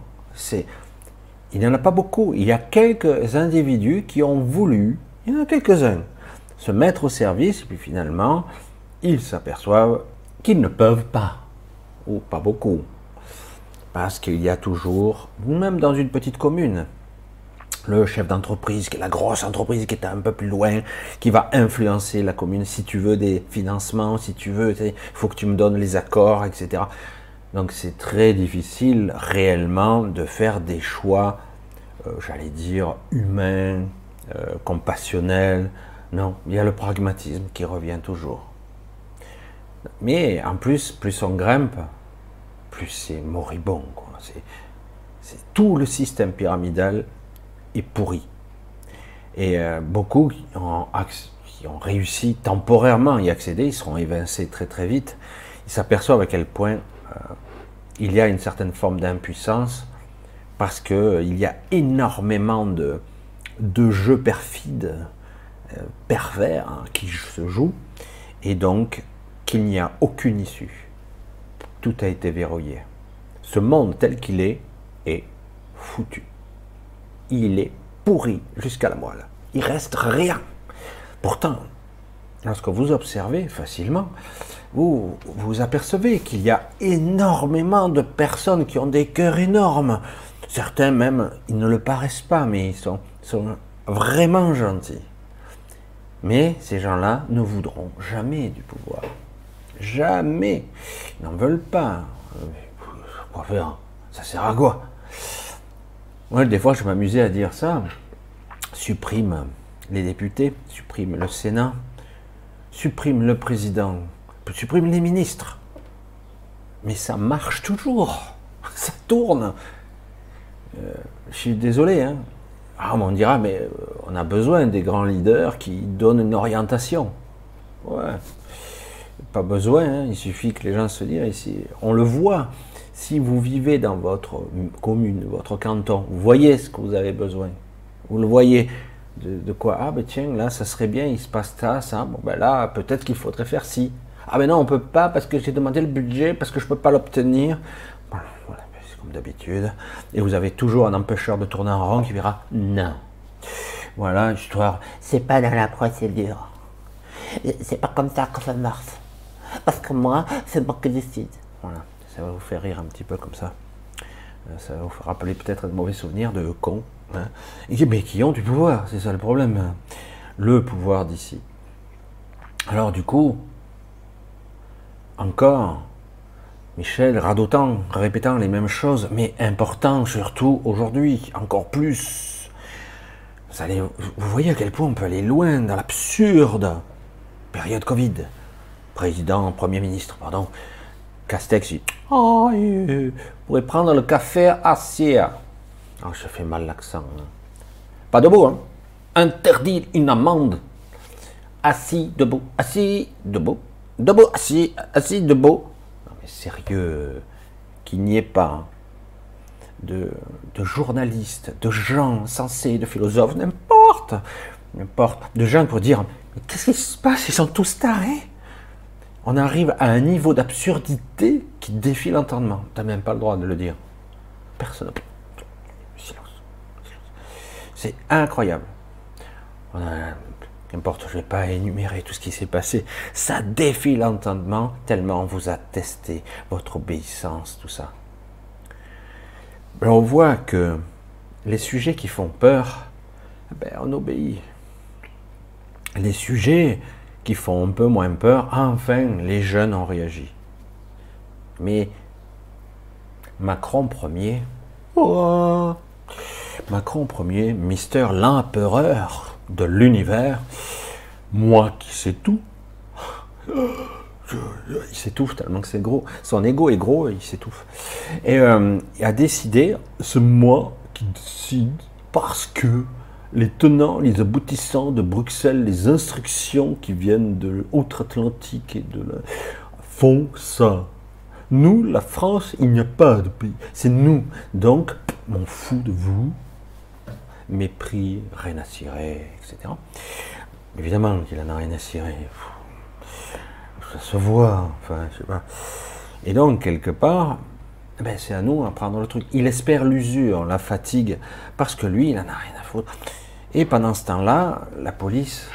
Il n'y en a pas beaucoup. Il y a quelques individus qui ont voulu, il y en a quelques-uns, se mettre au service, et puis finalement, ils s'aperçoivent qu'ils ne peuvent pas, ou pas beaucoup, parce qu'il y a toujours, même dans une petite commune, le chef d'entreprise, qui est la grosse entreprise qui est un peu plus loin, qui va influencer la commune. Si tu veux des financements, si tu veux, il faut que tu me donnes les accords, etc. Donc c'est très difficile réellement de faire des choix, euh, j'allais dire, humains, euh, compassionnels. Non, il y a le pragmatisme qui revient toujours. Mais en plus, plus on grimpe, plus c'est moribond. C'est tout le système pyramidal pourri. Et euh, beaucoup qui ont, réussi temporairement à y accéder, ils seront évincés très très vite. Ils s'aperçoivent à quel point euh, il y a une certaine forme d'impuissance parce qu'il euh, y a énormément de, de jeux perfides, pervers hein, qui se jouent, et donc qu'il n'y a aucune issue. Tout a été verrouillé. Ce monde tel qu'il est est foutu il est pourri jusqu'à la moelle. Il reste rien. Pourtant, lorsque vous observez facilement, vous vous apercevez qu'il y a énormément de personnes qui ont des cœurs énormes. Certains même, ils ne le paraissent pas, mais ils sont, sont vraiment gentils. Mais ces gens-là ne voudront jamais du pouvoir. Jamais. Ils n'en veulent pas. Faire? Ça sert à quoi? Des fois, je m'amusais à dire ça. Supprime les députés, supprime le Sénat, supprime le président, supprime les ministres. Mais ça marche toujours. Ça tourne. Euh, je suis désolé. Hein. Ah, on dira, mais euh, on a besoin des grands leaders qui donnent une orientation. Ouais. Pas besoin, hein. il suffit que les gens se disent ici. On le voit si vous vivez dans votre commune, votre canton, vous voyez ce que vous avez besoin. Vous le voyez. De, quoi Ah ben tiens, là, ça serait bien, il se passe ça, ça. Bon ben là, peut-être qu'il faudrait faire ci. Ah ben non, on peut pas parce que j'ai demandé le budget, parce que je peux pas l'obtenir. Voilà, c'est comme d'habitude. Et vous avez toujours un empêcheur de tourner en rond qui verra non. Voilà, histoire. C'est pas dans la procédure. C'est pas comme ça que ça marche. Parce que moi, c'est moi qui décide. Voilà ça va vous faire rire un petit peu comme ça. Euh, ça va vous rappeler peut-être de mauvais souvenirs de cons. Hein. mais qui ont du pouvoir, c'est ça le problème. Le pouvoir d'ici. Alors du coup, encore, Michel radotant, répétant les mêmes choses, mais important surtout aujourd'hui, encore plus. Vous, voyez à quel point on peut aller loin dans l'absurde période Covid. Président, Premier ministre, pardon, Castex dit Oh, vous pourrez prendre le café assis. Oh, je fais mal l'accent. Hein. Pas debout, hein. Interdit une amende. Assis, debout, assis, debout, debout, assis, assis, debout. Non, mais sérieux, qu'il n'y ait pas de, de, journalistes, de gens sensés, de philosophes, n'importe, n'importe, de gens pour dire Mais qu'est-ce qui se passe? Ils sont tous tarés on arrive à un niveau d'absurdité qui défie l'entendement. Tu n'as même pas le droit de le dire. Personne. Silence. C'est incroyable. N'importe, je ne vais pas énumérer tout ce qui s'est passé. Ça défie l'entendement tellement on vous a testé votre obéissance, tout ça. on voit que les sujets qui font peur, ben, on obéit. Les sujets qui font un peu moins peur, enfin les jeunes ont réagi. Mais Macron premier, oh, Macron premier, Mister l'empereur de l'univers, moi qui sais tout, il s'étouffe tellement que c'est gros. Son ego est gros il s'étouffe. Et euh, il a décidé, ce moi qui décide, parce que les tenants, les aboutissants de Bruxelles, les instructions qui viennent de l'outre-Atlantique et de la... font ça. Nous, la France, il n'y a pas de pays. C'est nous. Donc, m'en fous de vous. Mépris, rien à cirer, etc. Évidemment qu'il en a rien à cirer. Ça se voit. Enfin, je sais pas. Et donc, quelque part, eh ben, c'est à nous à prendre le truc. Il espère l'usure, la fatigue, parce que lui, il n'en a rien à foutre. Et pendant ce temps-là, la police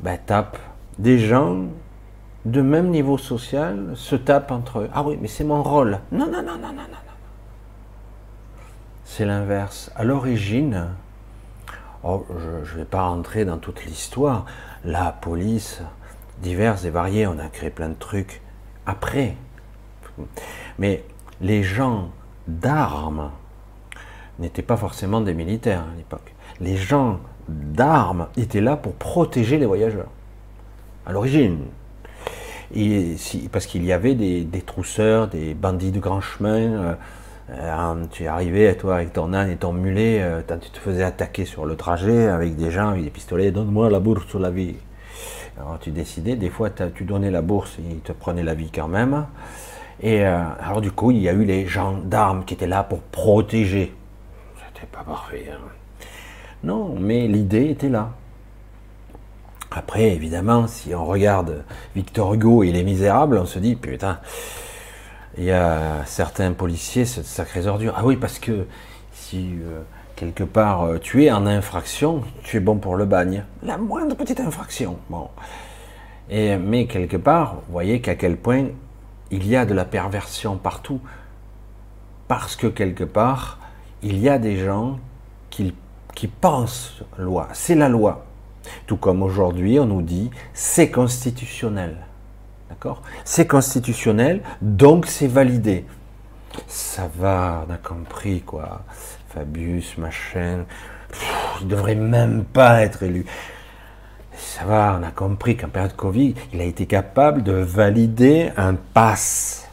ben, tape des gens de même niveau social, se tapent entre eux. Ah oui, mais c'est mon rôle. Non, non, non, non, non, non, non. C'est l'inverse. À l'origine, Oh, je ne vais pas rentrer dans toute l'histoire. La police, diverses et variées, on a créé plein de trucs après. Mais les gens d'armes n'étaient pas forcément des militaires à l'époque. Les gens d'armes étaient là pour protéger les voyageurs. À l'origine. parce qu'il y avait des, trousseurs, des bandits de grand chemin. Euh, euh, tu arrivé, toi, avec ton âne et ton mulet, euh, tu te faisais attaquer sur le trajet avec des gens avec des pistolets, donne-moi la bourse ou la vie. Alors tu décidais, des fois tu donnais la bourse et ils te prenaient la vie quand même. Et alors du coup, il y a eu les gendarmes qui étaient là pour protéger. C'était pas parfait. Hein. Non, mais l'idée était là. Après, évidemment, si on regarde Victor Hugo et Les Misérables, on se dit, putain, il y a certains policiers, c'est de sacrées ordures. Ah oui, parce que si euh, quelque part euh, tu es en infraction, tu es bon pour le bagne. La moindre petite infraction. Bon. Mais quelque part, vous voyez qu'à quel point il y a de la perversion partout. Parce que quelque part, il y a des gens qui, qui pensent loi. C'est la loi. Tout comme aujourd'hui, on nous dit c'est constitutionnel. D'accord? C'est constitutionnel, donc c'est validé. Ça va, on a compris quoi. Fabius, machin, il devrait même pas être élu. Ça va, on a compris qu'en période Covid, il a été capable de valider un pass.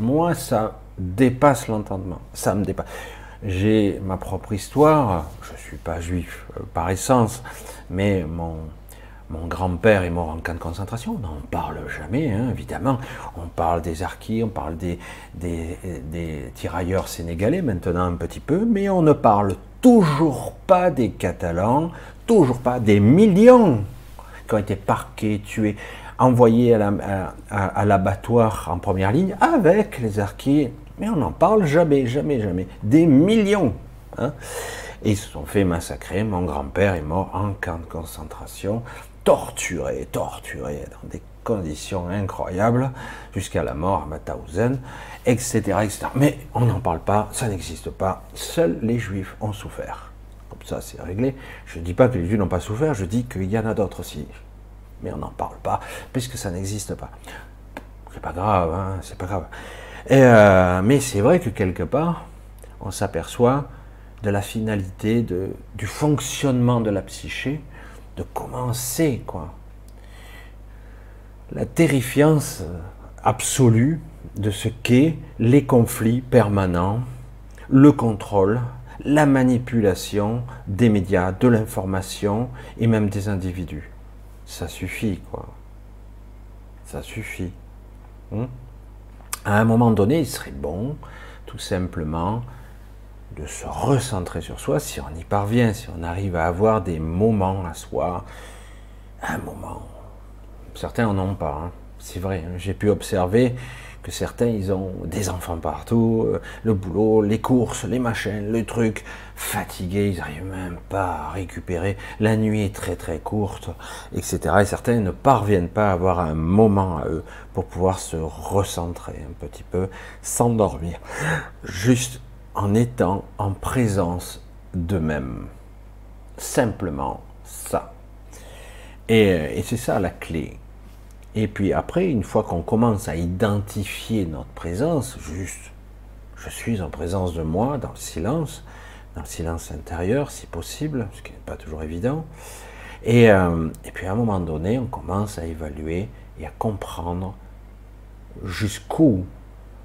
Moi, ça dépasse l'entendement. Ça me dépasse. J'ai ma propre histoire. Je ne suis pas juif euh, par essence, mais mon, mon grand-père est mort en camp de concentration, on n'en parle jamais, hein, évidemment. On parle des arquis, on parle des, des, tirailleurs sénégalais maintenant un petit peu, mais on ne parle toujours pas des Catalans, toujours pas des millions qui ont été parqués, tués, envoyés à l'abattoir en première ligne avec les arquis. Mais on n'en parle jamais, jamais, jamais. Des millions. Hein. Et ils se sont fait massacrer. Mon grand-père est mort en camp de concentration torturé, torturé dans des conditions incroyables jusqu'à la mort à Mauthausen, etc., etc. Mais on n'en parle pas, ça n'existe pas. Seuls les juifs ont souffert. Comme ça, c'est réglé. Je ne dis pas que les juifs n'ont pas souffert, je dis qu'il y en a d'autres aussi. Mais on n'en parle pas, puisque ça n'existe pas. C'est pas grave, hein, c'est pas grave. Euh, mais c'est vrai que quelque part, on s'aperçoit de la finalité, du fonctionnement de la psyché, de commencer, quoi. La terrifiance absolue de ce qu'est les conflits permanents, le contrôle, la manipulation des médias, de l'information et même des individus. Ça suffit, quoi. Ça suffit. Hein? À un moment donné, il serait bon, tout simplement, de se recentrer sur soi, si on y parvient, si on arrive à avoir des moments à soi, un moment. Certains en ont pas, hein. c'est vrai. Hein. J'ai pu observer que certains, ils ont des enfants partout, euh, le boulot, les courses, les machines, le truc, fatigués, ils n'arrivent même pas à récupérer. La nuit est très très courte, etc. Et certains ne parviennent pas à avoir un moment à eux pour pouvoir se recentrer un petit peu, s'endormir. Juste en étant en présence d'eux-mêmes. Simplement ça. Et, c'est ça la clé. Et puis après, une fois qu'on commence à identifier notre présence, juste, je suis en présence de moi, dans le silence, dans le silence intérieur si possible, ce qui n'est pas toujours évident. Et, euh, puis à un moment donné, on commence à évaluer et à comprendre jusqu'où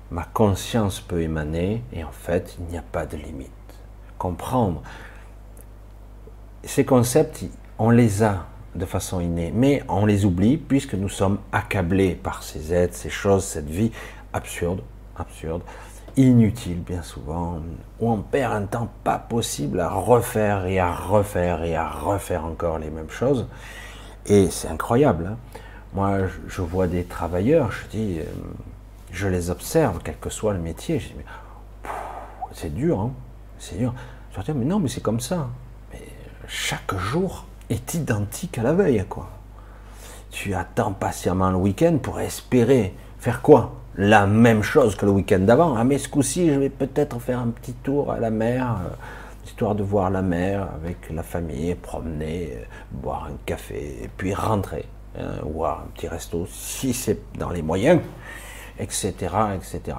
ma conscience peut émaner et en fait, il n'y a pas de limite. Comprendre. Ces concepts, on les a de façon innée, mais on les oublie puisque nous sommes accablés par ces êtres, ces choses, cette vie absurde, absurde, inutile bien souvent, où on perd un temps pas possible à refaire et à refaire et à refaire encore les mêmes choses. Et c'est incroyable. Hein. Moi, je vois des travailleurs, je dis, euh, je les observe, quel que soit le métier, je dis, c'est dur, hein c'est dur. Je dis, mais non, mais c'est comme ça. Mais chaque jour est identique à la veille, quoi. Tu attends patiemment le week-end pour espérer faire quoi? La même chose que le week-end d'avant. Ah, mais ce coup-ci, je vais peut-être faire un petit tour à la mer, euh, histoire de voir la mer avec la famille, promener, boire un café, et puis rentrer, hein, voir un petit resto si c'est dans les moyens, etc., etc.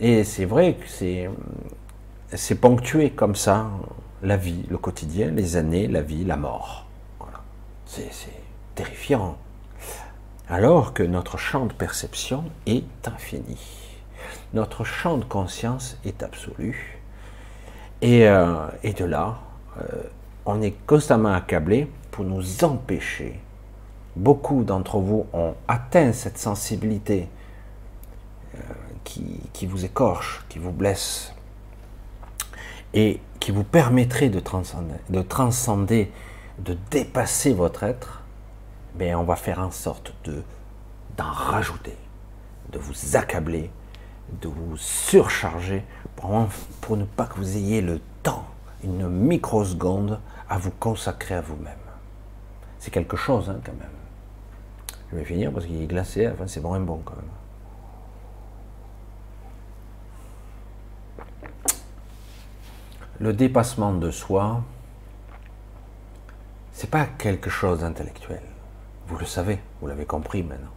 Et c'est vrai que c'est c'est ponctué comme ça la vie, le quotidien, les années, la vie, la mort. C'est terrifiant. Alors que notre champ de perception est infini. Notre champ de conscience est absolu. Et, euh, de là, euh, on est constamment accablé pour nous empêcher. Beaucoup d'entre vous ont atteint cette sensibilité euh, qui, qui, vous écorche, qui vous blesse, et qui vous permettrait de transcender, de, transcender, de dépasser votre être ben, on va faire en sorte de d'en rajouter, de vous accabler, de vous surcharger pour, pour ne pas que vous ayez le temps, une microseconde, à vous consacrer à vous-même. C'est quelque chose hein, quand même. Je vais finir parce qu'il est glacé, enfin c'est vraiment bon quand même. Le dépassement de soi, c'est pas quelque chose d'intellectuel. Vous le savez, vous l'avez compris maintenant.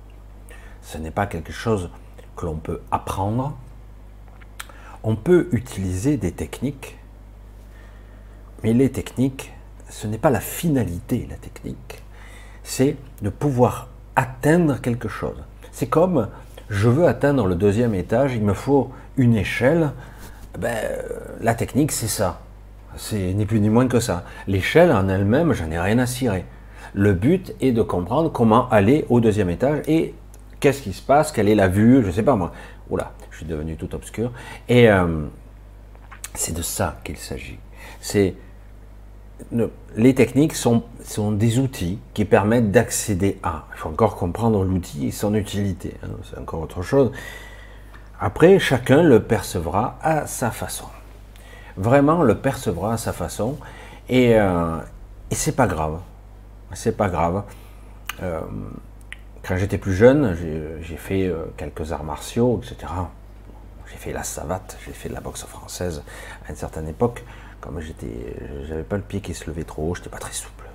Ce n'est pas quelque chose que l'on peut apprendre. On peut utiliser des techniques, mais les techniques, ce n'est pas la finalité, la technique. C'est de pouvoir atteindre quelque chose. C'est comme, je veux atteindre le deuxième étage, il me faut une échelle. Ben, la technique, c'est ça. C'est ni plus ni moins que ça. L'échelle en elle-même, j'en ai rien à cirer. Le but est de comprendre comment aller au deuxième étage et qu'est-ce qui se passe, quelle est la vue, je ne sais pas moi. Oula, je suis devenu tout obscur. Et euh, c'est de ça qu'il s'agit. C'est les techniques sont, sont, des outils qui permettent d'accéder à. Il faut encore comprendre l'outil et son utilité. Hein, c'est encore autre chose. Après, chacun le percevra à sa façon. Vraiment, le percevra à sa façon. Et, euh, c'est pas grave c'est pas grave. Euh, quand j'étais plus jeune, j'ai fait euh, quelques arts martiaux, etc. J'ai fait la savate, j'ai fait de la boxe française à une certaine époque. Comme j'étais, j'avais pas le pied qui se levait trop, j'étais pas très souple.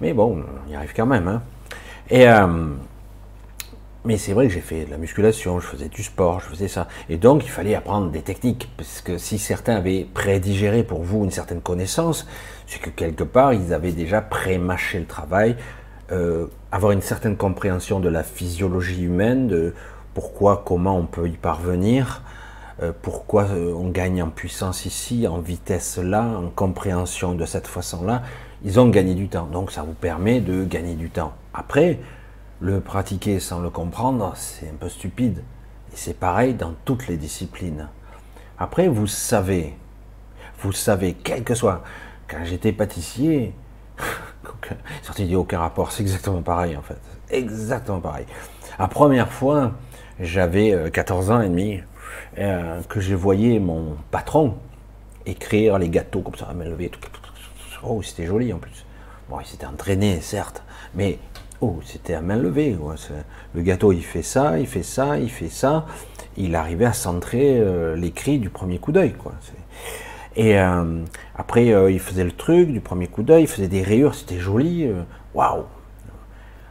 Mais bon, on y arrive quand même. Hein. Mais c'est vrai que j'ai fait de la musculation, je faisais du sport, je faisais ça. Et donc, il fallait apprendre des techniques. Parce que si certains avaient prédigéré pour vous une certaine connaissance, c'est que quelque part, ils avaient déjà pré-mâché le travail, euh, avoir une certaine compréhension de la physiologie humaine, de pourquoi, comment on peut y parvenir, euh, pourquoi euh, on gagne en puissance ici, en vitesse là, en compréhension de cette façon-là. Ils ont gagné du temps. Donc, ça vous permet de gagner du temps. Après, le pratiquer sans le comprendre, c'est un peu stupide. Et c'est pareil dans toutes les disciplines. Après, vous savez, vous savez, quel que soit. Quand j'étais pâtissier, sorti dit aucun rapport, c'est exactement pareil en fait. Exactement pareil. La première fois, j'avais 14 euh, ans et demi, euh, que je voyais mon patron écrire les gâteaux comme ça, à main. Oh, c'était joli en plus. Bon, il s'était entraîné, certes, mais Oh, c'était à main levée. Le gâteau, il fait ça, il fait ça, il fait ça. Il arrivait à centrer euh, les cris du premier coup d'œil. Et euh, après, euh, il faisait le truc du premier coup d'œil, il faisait des rayures, c'était joli. Waouh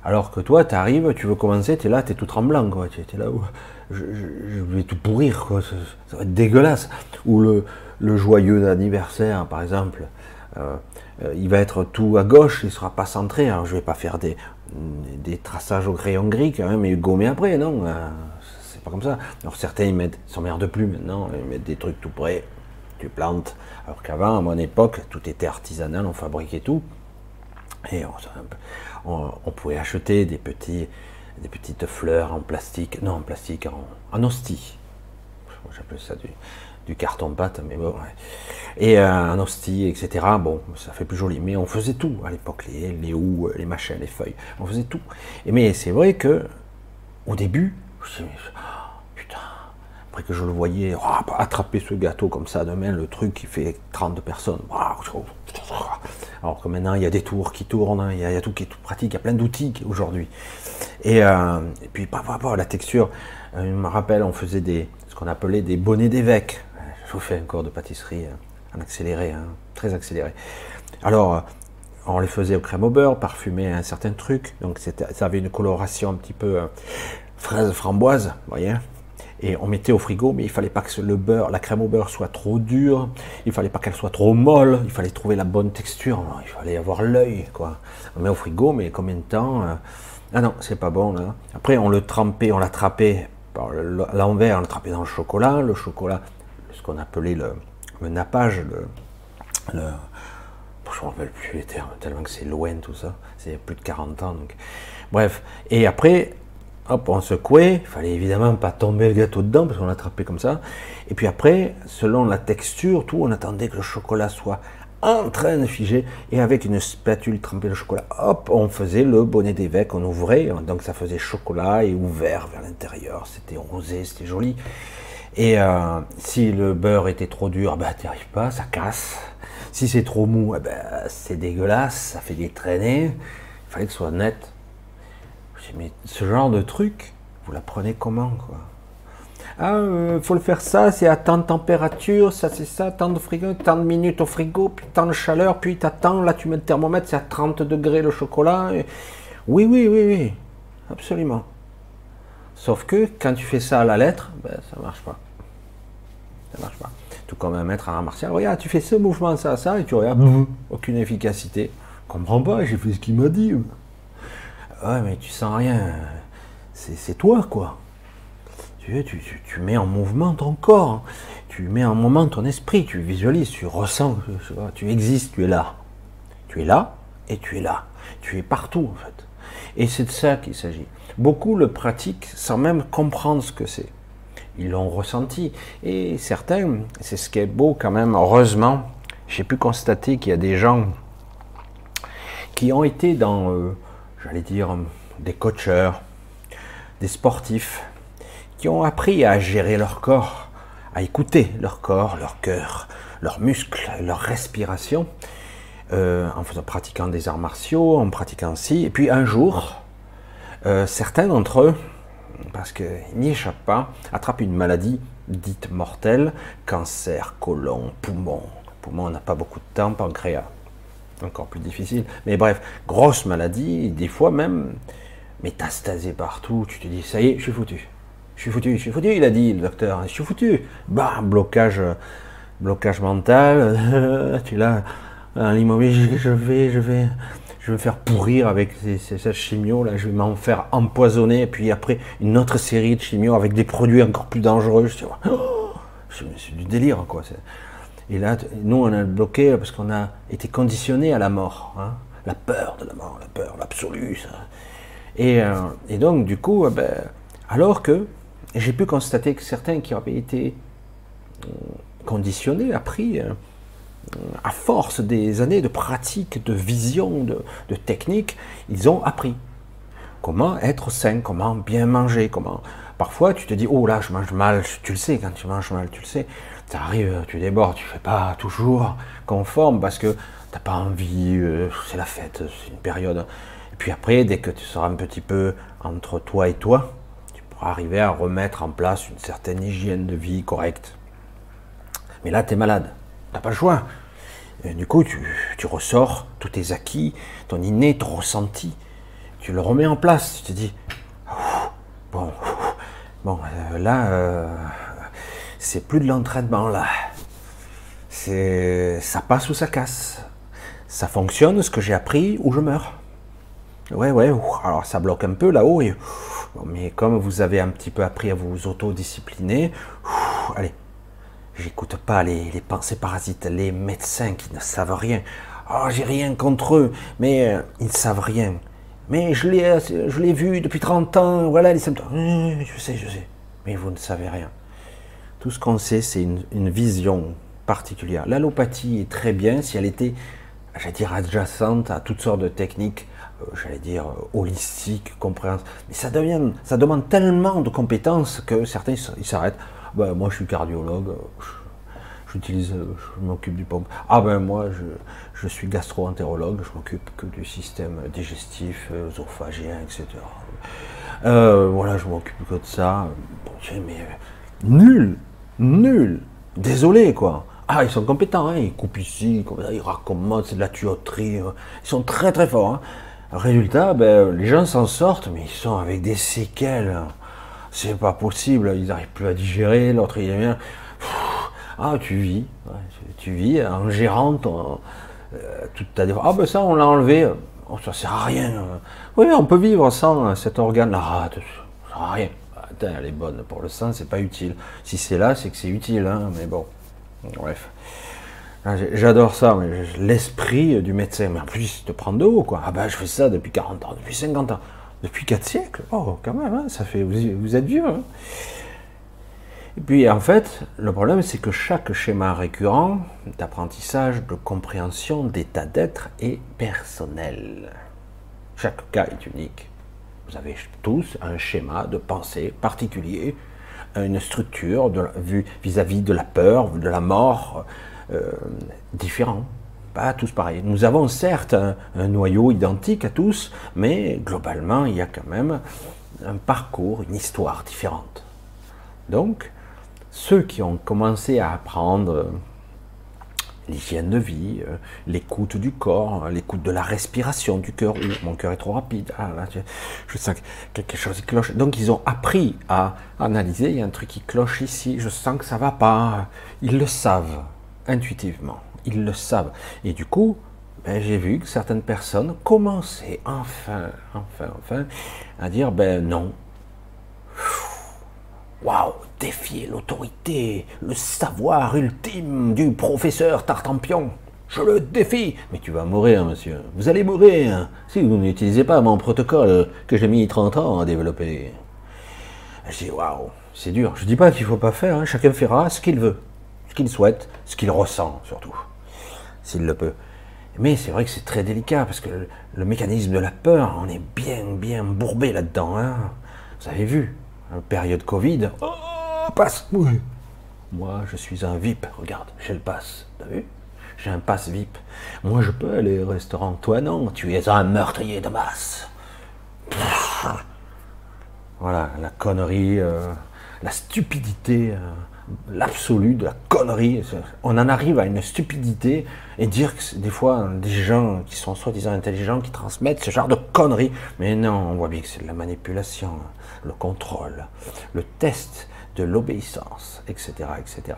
Alors que toi, tu arrives, tu veux commencer, tu es là, tu es tout tremblant. Tu es là, je, vais tout pourrir, Ça, va être dégueulasse. Ou le, joyeux anniversaire, par exemple. il va être tout à gauche, il ne sera pas centré. Alors je vais pas faire des, des traçages au crayon gris quand même, et gommés après, non euh, C'est pas comme ça. Alors certains ils mettent, de plus maintenant, ils mettent des trucs tout près, tu plantes. Alors qu'avant, à mon époque, tout était artisanal, on fabriquait tout. Et on, pouvait acheter des, des petites fleurs en plastique, non en plastique, en, en hostie. J'appelle ça du, du carton-pâte, mais bon. Et euh, un hostie, etc. Bon, ça fait plus joli. Mais on faisait tout à l'époque, les, les houes, les machins, les feuilles. On faisait tout. Et mais c'est vrai que au début, oh, putain, après que je le voyais oh, attraper ce gâteau comme ça de main, le truc qui fait 30 personnes. Alors que maintenant, il y a des tours qui tournent, hein, il y a, tout qui est tout pratique, il y a plein d'outils aujourd'hui. Et, euh, puis, la texture, euh, je me rappelle, on faisait des, ce qu'on appelait des bonnets d'évêque je vous fais un cours de pâtisserie hein, en accéléré, hein, très accéléré. Alors, on les faisait au crème au beurre, parfumé à un certain truc, donc ça avait une coloration un petit peu euh, fraise framboise, vous voyez et on mettait au frigo, mais il fallait pas que le beurre, la crème au beurre soit trop dure, il fallait pas qu'elle soit trop molle, il fallait trouver la bonne texture, il fallait avoir l'œil, quoi. On met au frigo, mais combien de temps euh, Ah non, c'est pas bon. Après, on le trempait, on l'attrapait par l'envers, on l'attrapait dans le chocolat, le chocolat, ce qu'on appelait le, nappage, le, le je ne me rappelle plus les termes, tellement que c'est loin tout ça, c'est plus de 40 ans. Bref, et après, Hop, on secouait, il fallait évidemment pas tomber le gâteau dedans parce qu'on l'attrapait comme ça. Et puis après, selon la texture, tout, on attendait que le chocolat soit en train de figer et avec une spatule trempée de chocolat, hop, on faisait le bonnet d'évêque, on ouvrait, donc ça faisait chocolat et ouvert vers l'intérieur, c'était rosé, c'était joli. Et euh, si le beurre était trop dur, ben t'y arrives pas, ça casse. Si c'est trop mou, ben, c'est dégueulasse, ça fait des traînées. Il fallait que ce soit net mais ce genre de truc, vous l'apprenez comment quoi? Ah, euh, faut le faire ça, c'est à tant de température, ça c'est ça, tant de frigo, tant de minutes au frigo, puis tant de chaleur, puis t'attends, là tu mets le thermomètre, c'est à 30 degrés le chocolat. Oui, oui, oui, oui, absolument. Sauf que quand tu fais ça à la lettre, ben, ça marche pas. Ça marche pas. Tout comme un maître en martial, regarde, tu fais ce mouvement, ça, ça, et tu regardes, aucune efficacité. Je comprends pas, j'ai fait ce qu'il m'a dit. Ouais, mais tu sens rien. C'est toi, quoi. Tu, tu, tu, mets en mouvement ton corps. Tu mets en mouvement ton esprit. Tu visualises, tu ressens. Tu existes, tu es là. Tu es là et tu es là. Tu es partout, en fait. Et c'est de ça qu'il s'agit. Beaucoup le pratiquent sans même comprendre ce que c'est. Ils l'ont ressenti. Et certains, c'est ce qui est beau quand même, heureusement, j'ai pu constater qu'il y a des gens qui ont été dans euh, j'allais dire, des coacheurs, des sportifs, qui ont appris à gérer leur corps, à écouter leur corps, leur cœur, leurs muscles, leur respiration, euh, en pratiquant des arts martiaux, en pratiquant ci. Et puis un jour, euh, certains d'entre eux, parce qu'ils n'y échappent pas, attrapent une maladie dite mortelle, cancer, côlon, poumon. Poumon, on n'a pas beaucoup de temps, pancréas encore plus difficile. Mais bref, grosse maladie, des fois même métastasé partout. Tu te dis, ça y est, je suis foutu. Je suis foutu, je suis foutu, il a dit le docteur, je suis foutu. Bah, blocage, blocage mental, tu l'as, un l'immobilier, je vais, je vais, je vais me faire pourrir avec ces, chimio, là, je vais m'en faire empoisonner, et puis après, une autre série de chimio avec des produits encore plus dangereux. C'est du délire, quoi. Et là, nous, on a bloqué parce qu'on a été conditionné à la mort. Hein. la peur de la mort, la peur, l'absolu. Et, euh, et, donc, du coup, euh, ben, alors que j'ai pu constater que certains qui avaient été euh, conditionnés, appris, à force des années de pratique, de vision, de, de technique, ils ont appris comment être sain, comment bien manger, comment. Parfois, tu te dis, oh là, je mange mal, tu le sais, quand tu manges mal, tu le sais ça arrive, tu débordes, tu fais pas toujours conforme parce que t'as pas envie, euh, c'est la fête, c'est une période. Et puis après, dès que tu seras un petit peu entre toi et toi, tu pourras arriver à remettre en place une certaine hygiène de vie correcte. Mais là, tu es malade, t'as pas le choix. Du coup, tu, tu, ressors tous tes acquis, ton inné, ton ressenti, tu le remets en place. Tu te dis, bon, bon, euh, là, euh, c'est plus de l'entraînement là. C'est ça passe ou ça casse. Ça fonctionne ce que j'ai appris ou je meurs. Ouais, ouais, alors ça bloque un peu là-haut, mais comme vous avez un petit peu appris à vous autodiscipliner, allez, j'écoute pas les, pensées parasites, les médecins qui ne savent rien. Oh, j'ai rien contre eux, mais euh, ils ne savent rien. Mais je l'ai, l'ai vu depuis 30 ans, voilà les symptômes. Je sais, je sais, mais vous ne savez rien. Tout ce qu'on sait, c'est une, vision particulière. L'allopathie est très bien si elle était, j'allais dire, adjacente à toutes sortes de techniques, euh, j'allais dire, euh, holistiques, compréhensibles. Mais ça, devient, ça demande tellement de compétences que certains ils s'arrêtent. Ben, moi, je suis cardiologue, j'utilise, je m'occupe du pompe. Ah ben moi, je, suis gastro-entérologue, je m'occupe que du système digestif, œsophagien, etc. Euh, voilà, je m'occupe que de ça. Bon, mais nul, nul. Désolé, quoi. Ah, ils sont compétents, hein. ils coupent ici, ils raccommodent, c'est de la tuyauterie. Ils sont très très forts. Hein. Résultat, ben, les gens s'en sortent, mais ils sont avec des séquelles. C'est pas possible, ils n'arrivent plus à digérer, l'autre il est bien. Ah, tu vis, tu vis en gérant ton, euh, toute ta Ah, ben ça, on l'a enlevé. Oh, ça sert à rien. Oui, on peut vivre sans cet organe-là. Ah, ça sert à rien. Attends, elle est bonne. Pour le sang, c'est pas utile. Si c'est là, c'est que c'est utile, hein, mais bon. Bref. Ah, j'adore ça, l'esprit du médecin. Mais en plus, il te prend de haut, quoi. Ah ben, je fais ça depuis 40 ans, depuis 50 ans, depuis 4 siècles. Oh, quand même, hein, ça fait. Vous, êtes vieux. Hein. Et puis, en fait, le problème, c'est que chaque schéma récurrent d'apprentissage, de compréhension, d'état d'être est personnel. Chaque cas est unique. Vous avez tous un schéma de pensée particulier, une structure vis-à-vis -vis de la peur, de la mort, euh, différents, pas tous pareils. Nous avons certes un, noyau identique à tous, mais globalement, il y a quand même un parcours, une histoire différente. Donc, ceux qui ont commencé à apprendre l'hygiène de vie, euh, l'écoute du corps, l'écoute de la respiration du cœur. mon cœur est trop rapide. Ah, je sens quelque chose cloche. Donc ils ont appris à analyser. Il y a un truc qui cloche ici. Je sens que ça va pas. Ils le savent intuitivement. Ils le savent. Et du coup, ben, j'ai vu que certaines personnes commençaient enfin, enfin, enfin, à dire ben non. Waouh, défier l'autorité, le savoir ultime du professeur Tartampion. Je le défie. Mais tu vas mourir, monsieur. Vous allez mourir si vous n'utilisez pas mon protocole que j'ai mis 30 ans à développer. Je dis waouh, c'est dur. Je dis pas qu'il faut pas faire. Hein. Chacun fera ce qu'il veut ce qu'il souhaite, ce qu'il ressent surtout, s'il le peut. Mais c'est vrai que c'est très délicat parce que le, mécanisme de la peur, on est bien, bien bourbé là-dedans. Hein. Vous avez vu, la période Covid, oh, passe, oui. Moi, je suis un VIP, regarde, j'ai le passe, t'as vu? J'ai un passe VIP. Moi, je peux aller au restaurant, toi non, tu es un meurtrier de masse. Voilà, la connerie, euh, la stupidité. Euh, l'absolu de la connerie. On en arrive à une stupidité et dire que des fois des gens qui sont soi-disant intelligents qui transmettent ce genre de conneries. Mais non, on voit bien que c'est de la manipulation, le contrôle, le test de l'obéissance, etc., etc.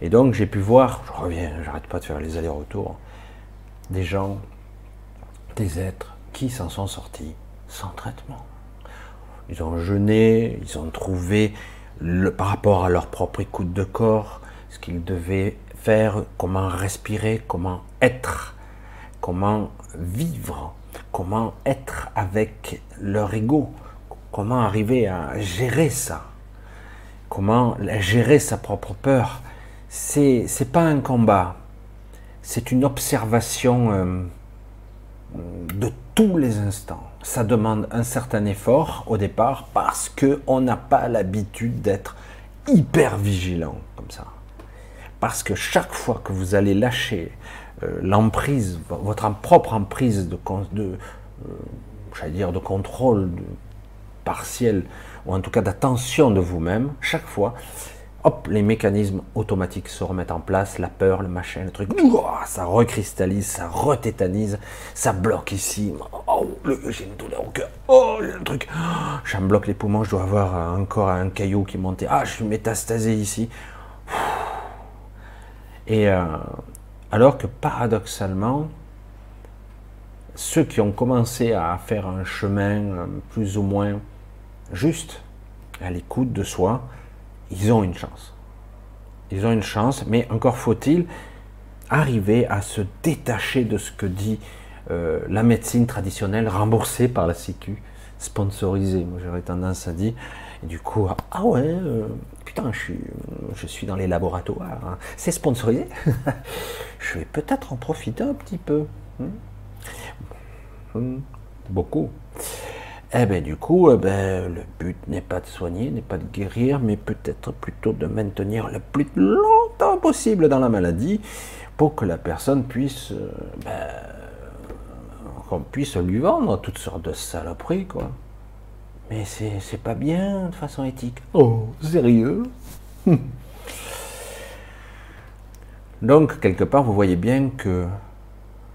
Et donc j'ai pu voir, je reviens, j'arrête pas de faire les allers-retours, des gens, des êtres qui s'en sont sortis sans traitement. Ils ont jeûné, ils ont trouvé par rapport à leur propre écoute de corps, ce qu'ils devaient faire, comment respirer, comment être, comment vivre, comment être avec leur ego, comment arriver à gérer ça, comment gérer sa propre peur. C'est c'est pas un combat, c'est une observation euh, de tous les instants ça demande un certain effort au départ parce qu'on n'a pas l'habitude d'être hyper vigilant comme ça. Parce que chaque fois que vous allez lâcher euh, l'emprise, votre propre emprise de, de euh, dire de contrôle partiel, ou en tout cas d'attention de vous-même, chaque fois, hop, les mécanismes automatiques se remettent en place, la peur, le machin, le truc, ça recristallise, ça retétanise, ça bloque ici, oh, j'ai une douleur au cœur, oh, un truc, oh, me bloque les poumons, je dois avoir encore un caillou qui montait, ah, je suis métastasé ici. Et euh, alors que paradoxalement, ceux qui ont commencé à faire un chemin euh, plus ou moins juste, à l'écoute de soi, ils ont une chance. Ils ont une chance, mais encore faut-il arriver à se détacher de ce que dit euh, la médecine traditionnelle remboursée par la Sécu, sponsorisée. Moi, j'aurais tendance à dire. Du coup, ah ouais, euh, putain, je suis, je suis dans les laboratoires. Hein. C'est sponsorisé. je vais peut-être en profiter un petit peu. Hmm. Hmm. Beaucoup. Eh bien, du coup, eh ben, le but n'est pas de soigner, n'est pas de guérir, mais peut-être plutôt de maintenir le plus longtemps possible dans la maladie pour que la personne puisse, euh, ben, qu'on puisse lui vendre toutes sortes de saloperies, quoi. Mais c'est pas bien de façon éthique. Oh, sérieux? Donc, quelque part, vous voyez bien que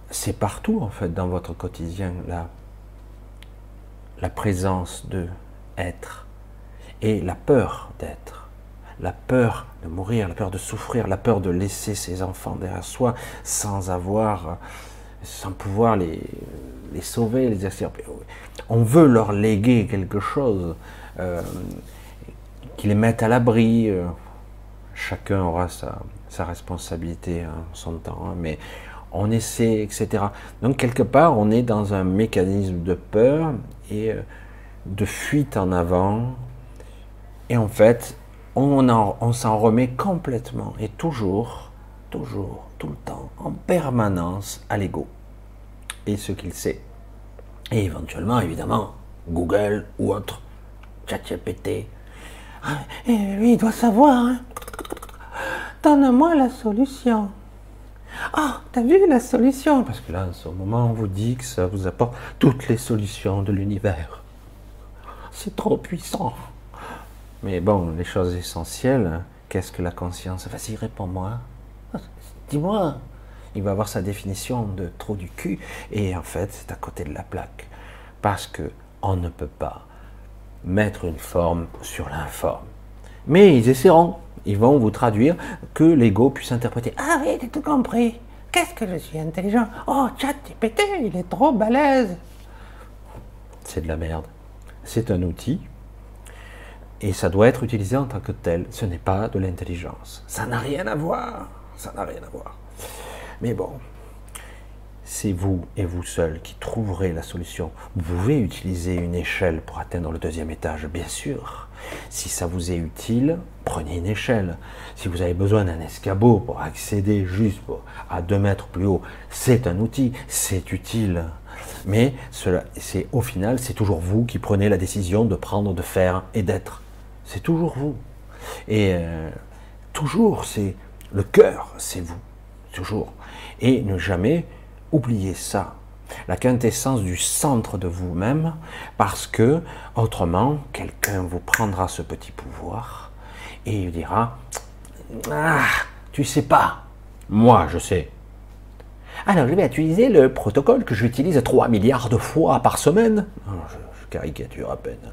c'est partout, en fait, dans votre quotidien, la, la présence de être et la peur d'être, la peur de mourir, la peur de souffrir, la peur de laisser ses enfants derrière soi sans avoir, sans pouvoir les, les sauver, les On veut leur léguer quelque chose, euh, qui les mette à l'abri. Euh, chacun aura sa, sa responsabilité en son temps, hein, mais on essaie, etc. Donc quelque part, on est dans un mécanisme de peur euh, de fuite en avant, et en fait, on, on s'en remet complètement et toujours, toujours, tout le temps, en permanence à l'ego et ce qu'il sait. Et éventuellement, évidemment, Google ou autre, ChatGPT. Ah, et lui, il doit savoir. Hein. Donne-moi la solution. Ah, t'as vu la solution? Parce que là, en ce moment, on vous dit que ça vous apporte toutes les solutions de l'univers. C'est trop puissant. Mais bon, les choses essentielles, qu'est-ce que la conscience? Vas-y, réponds-moi. Dis-moi. Il va avoir sa définition de trop du cul, et en fait, c'est à côté de la plaque. Parce que on ne peut pas mettre une forme sur l'informe. Mais ils essaieront. Ils vont vous traduire que l'ego puisse interpréter. Ah oui, j'ai tout compris. Qu'est-ce que je suis intelligent Oh, chat pété, il est trop balèze. C'est de la merde. C'est un outil et ça doit être utilisé en tant que tel. Ce n'est pas de l'intelligence. Ça n'a rien à voir. Ça n'a rien à voir. Mais bon, c'est vous et vous seul qui trouverez la solution. Vous pouvez utiliser une échelle pour atteindre le deuxième étage, bien sûr. Si ça vous est utile, prenez une échelle. Si vous avez besoin d'un escabeau pour accéder juste à deux mètres plus haut, c'est un outil, c'est utile. Mais cela, c'est au final, c'est toujours vous qui prenez la décision de prendre, de faire et d'être. C'est toujours vous. Et euh, toujours, c'est le cœur, c'est vous. Toujours. Et ne jamais oublier ça. La quintessence du centre de vous-même, parce que autrement, quelqu'un vous prendra ce petit pouvoir et il dira Ah, tu sais pas. Moi, je sais. Alors, je vais utiliser le protocole que j'utilise 3 milliards de fois par semaine. Oh, je caricature à peine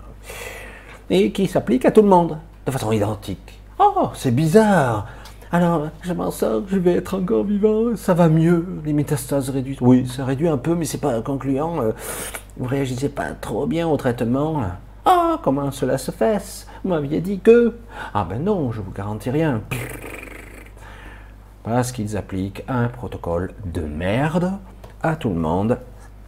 et qui s'applique à tout le monde, de façon identique. Oh, c'est bizarre. Alors, je m'en sors, je vais être encore vivant, ça va mieux, les métastases réduites. Oui, ça réduit un peu, mais c'est pas concluant. Euh, vous réagissez pas trop bien au traitement. Ah, comment cela se fait Vous m'aviez dit que. Ah ben non, je vous garantis rien. Parce qu'ils appliquent un protocole de merde à tout le monde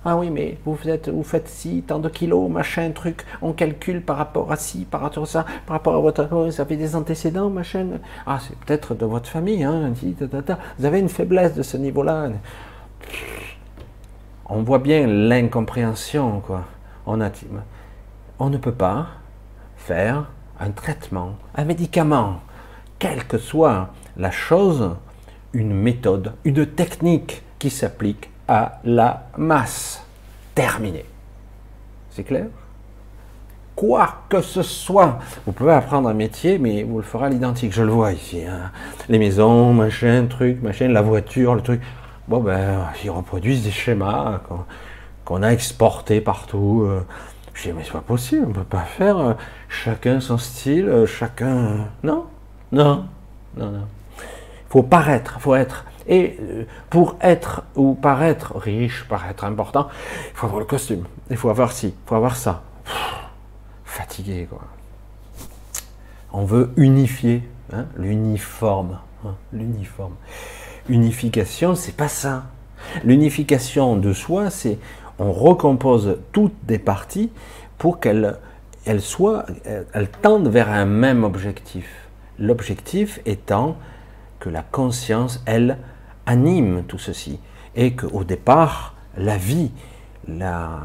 ah oui, mais vous, êtes, vous faites si, tant de kilos, machin, truc, on calcule par rapport à ci, par rapport à ça, par rapport à votre. Oh, ça fait des antécédents, machin. Ah, c'est peut-être de votre famille, hein. Vous avez une faiblesse de ce niveau-là. On voit bien l'incompréhension, quoi. On, a, on ne peut pas faire un traitement, un médicament, quelle que soit la chose, une méthode, une technique qui s'applique à la masse. Terminé. C'est clair? Quoi que ce soit, vous pouvez apprendre un métier, mais vous le ferez à l'identique. Je le vois ici. Hein. Les maisons, machin, truc, machin, la voiture, le truc. Bon, ben, ils reproduisent des schémas qu'on a exportés partout. Euh. Je dis, mais c'est pas possible, on peut pas faire euh, chacun son style, euh, chacun. Non, non, non, non. Il faut paraître, il faut être et euh, pour être ou paraître riche, paraître important, il faut avoir le costume, il faut avoir ci, il faut avoir ça. fatigué, quoi. On veut unifier, hein, l'uniforme. Hein, l'uniforme. Unification, c'est pas ça. L'unification de soi, c'est on recompose toutes des parties pour qu'elles elles soient, elles tendent vers un même objectif. L'objectif étant que la conscience, elle, anime tout ceci. Et qu'au départ, la vie, la,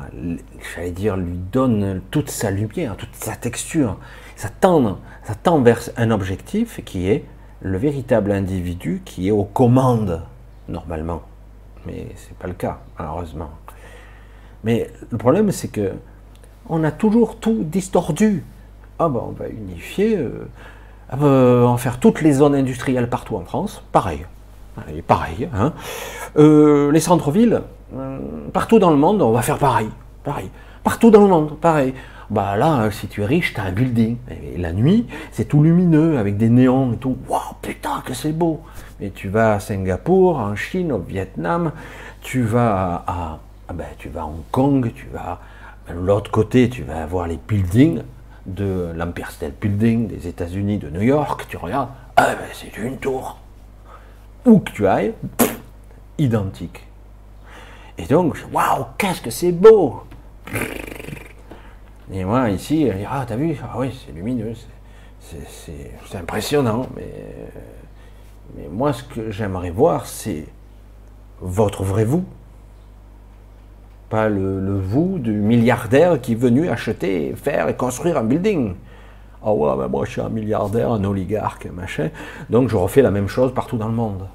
j'allais dire, lui donne toute sa lumière, toute sa texture. Ça tend, ça tend vers un objectif qui est le véritable individu qui est aux commandes, normalement. Mais ce n'est pas le cas, malheureusement. Mais le problème, c'est que on a toujours tout distordu. Ah ben, on va unifier, euh, ah ben, en faire toutes les zones industrielles partout en France, pareil. Pareil. Hein. Euh, les centres-villes, euh, partout dans le monde, on va faire pareil. Pareil. Partout dans le monde, pareil. Bah là, si tu es riche, tu as un building. La nuit, c'est tout lumineux avec des néons et tout. Waouh, putain, que c'est beau. Et tu vas à Singapour, en Chine, au Vietnam, tu vas à, ah ben, à Hong Kong, tu vas de l'autre côté, tu vas voir les buildings de l'Empire State Building des États-Unis, de New York. Tu regardes, ah ben c'est une tour. Où que tu ailles, identique. Et donc, waouh, qu'est-ce que c'est beau Et moi, ici, ah, t'as vu Ah oui, c'est lumineux, c'est impressionnant, mais, mais moi, ce que j'aimerais voir, c'est votre vrai vous. Pas le, vous du milliardaire qui est venu acheter, faire et construire un building. Ah ouais, moi je suis un milliardaire, un oligarque, machin. Donc je refais la même chose partout dans le monde.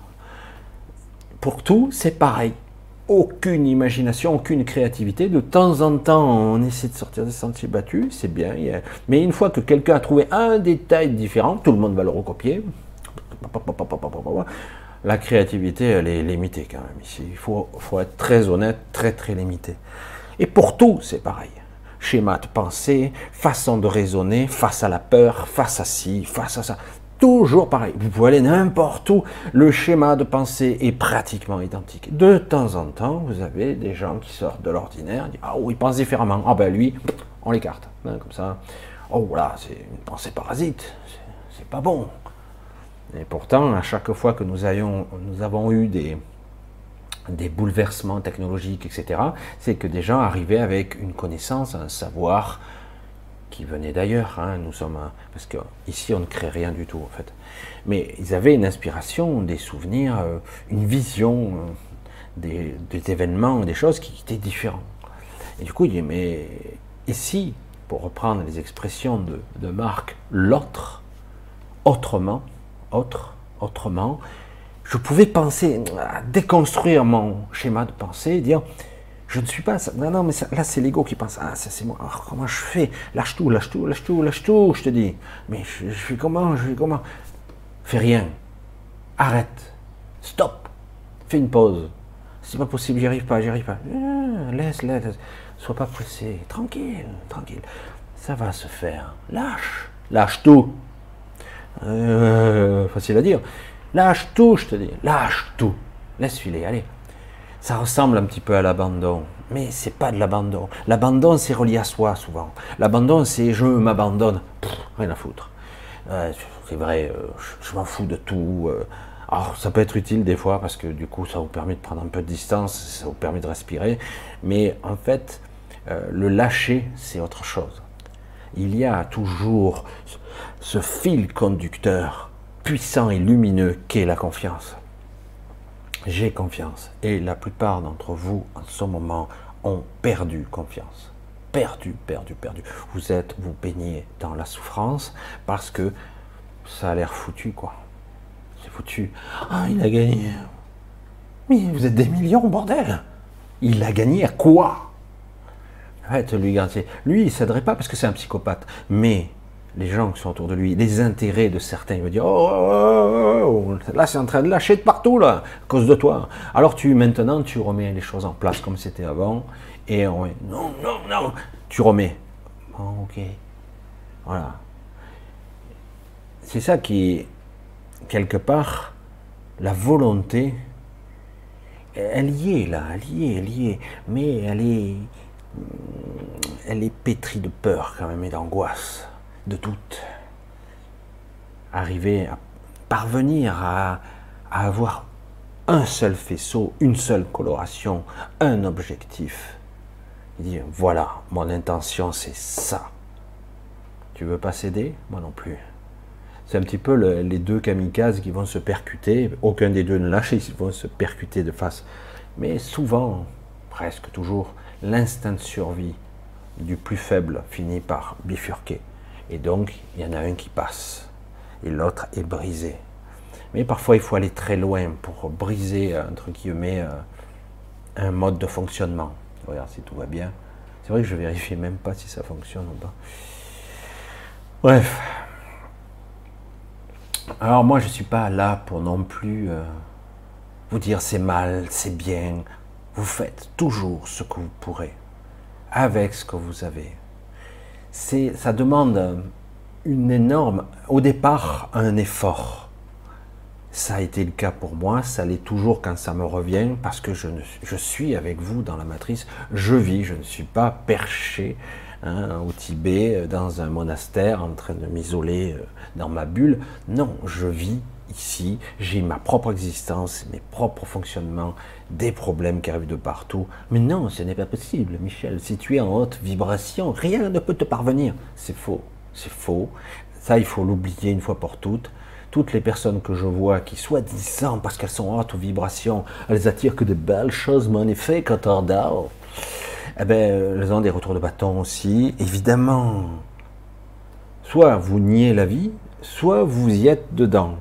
Pour tout, c'est pareil aucune imagination, aucune créativité. De temps en temps, on essaie de sortir des sentiers battus, c'est bien. Mais une fois que quelqu'un a trouvé un détail différent, tout le monde va le recopier. La créativité, elle est limitée quand même ici. Il faut, faut être très honnête, très très limité. Et pour tout, c'est pareil. Schéma de pensée, façon de raisonner, face à la peur, face à ci, face à ça toujours pareil. Vous pouvez aller n'importe où. Le schéma de pensée est pratiquement identique. De temps en temps, vous avez des gens qui sortent de l'ordinaire, Ah, oh, ils pensent différemment. Ah, ben lui, on l'écarte. Hein, comme ça. Oh, là, c'est une pensée parasite. C'est pas bon. Et pourtant, à chaque fois que nous avons eu des, des bouleversements technologiques, etc., c'est que des gens arrivaient avec une connaissance, un savoir, qui venaient d'ailleurs. Hein, nous sommes parce que ici on ne crée rien du tout en fait. Mais ils avaient une inspiration, des souvenirs, euh, une vision euh, des, événements, des choses qui étaient différents. Et du coup, il dit mais ici, pour reprendre les expressions de, de Marc, l'autre, autrement, autre, autrement, je pouvais penser, à déconstruire mon schéma de pensée, dire je ne suis pas ça. Non, non, mais là, c'est l'ego qui pense. Ah, ça, c'est moi. Alors, comment je fais? Lâche tout, lâche tout, lâche tout, lâche tout, je te dis. Mais je, fais comment? Je fais comment? Fais rien. Arrête. Stop. Fais une pause. C'est pas possible, j'y arrive pas, j'y arrive pas. Ah, laisse, laisse. Sois pas pressé. Tranquille, tranquille. Ça va se faire. Lâche. Lâche tout. Euh, facile à dire. Lâche tout, je te dis. Lâche tout. Laisse filer, allez ça ressemble un petit peu à l'abandon, mais c'est pas de l'abandon. L'abandon, c'est relié à soi souvent. L'abandon, c'est je m'abandonne, rien à foutre. c'est vrai, euh, je, m'en fous de tout. Euh. alors, ça peut être utile des fois parce que du coup, ça vous permet de prendre un peu de distance, ça vous permet de respirer. Mais en fait, euh, le lâcher, c'est autre chose. Il y a toujours ce fil conducteur puissant et lumineux qu'est la confiance. J'ai confiance. Et la plupart d'entre vous, en ce moment, ont perdu confiance. Perdu, perdu, perdu. Vous êtes, vous baignez dans la souffrance parce que ça a l'air foutu, quoi. C'est foutu. Ah, il a gagné. Mais vous êtes des millions, bordel. Il a gagné à quoi? Lui, lui, il ne pas parce que c'est un psychopathe. Mais les gens qui sont autour de lui, les intérêts de certains. Il va dire oh, oh, oh, oh, là c'est en train de lâcher de partout là, à cause de toi. Alors tu maintenant tu remets les choses en place comme c'était avant et on non non non, tu remets. Bon ok, voilà. C'est ça qui quelque part la volonté. Elle y est là, elle y est, elle y est, mais elle est, elle est pétrie de peur quand même et d'angoisse de doute. Arriver à parvenir à, avoir un seul faisceau, une seule coloration, un objectif. Il dit, voilà, mon intention c'est ça. Tu veux pas céder? Moi non plus. C'est un petit peu les deux kamikazes qui vont se percuter. Aucun des deux ne lâche, ils vont se percuter de face. Mais souvent, presque toujours, l'instinct de survie du plus faible finit par bifurquer. Et donc, il y en a un qui passe et l'autre est brisé. Mais parfois, il faut aller très loin pour briser, entre guillemets, euh, un mode de fonctionnement. Regarde si tout va bien. C'est vrai que je vérifie même pas si ça fonctionne ou pas. Bref. Alors moi, je ne suis pas là pour non plus euh, vous dire c'est mal, c'est bien. Vous faites toujours ce que vous pourrez avec ce que vous avez. C'est, ça demande une énorme, au départ, un effort. Ça a été le cas pour moi, ça l'est toujours quand ça me revient, parce que je, suis avec vous dans la matrice, je vis, je ne suis pas perché hein, au Tibet, dans un monastère, en train de m'isoler euh, dans ma bulle. Non, je vis ici, j'ai ma propre existence, mes propres fonctionnements, des problèmes qui arrivent de partout. Mais non, ce n'est pas possible, Michel. Si tu es en haute vibration, rien ne peut te parvenir. C'est faux, c'est faux. Ça, il faut l'oublier une fois pour toutes. Toutes les personnes que je vois qui, soi-disant, parce qu'elles sont en haute vibration, elles attirent que de belles choses magnifiques autour d'elles, eh bien, elles ont des retours de bâton aussi, évidemment. Soit vous niez la vie, soit vous y êtes dedans.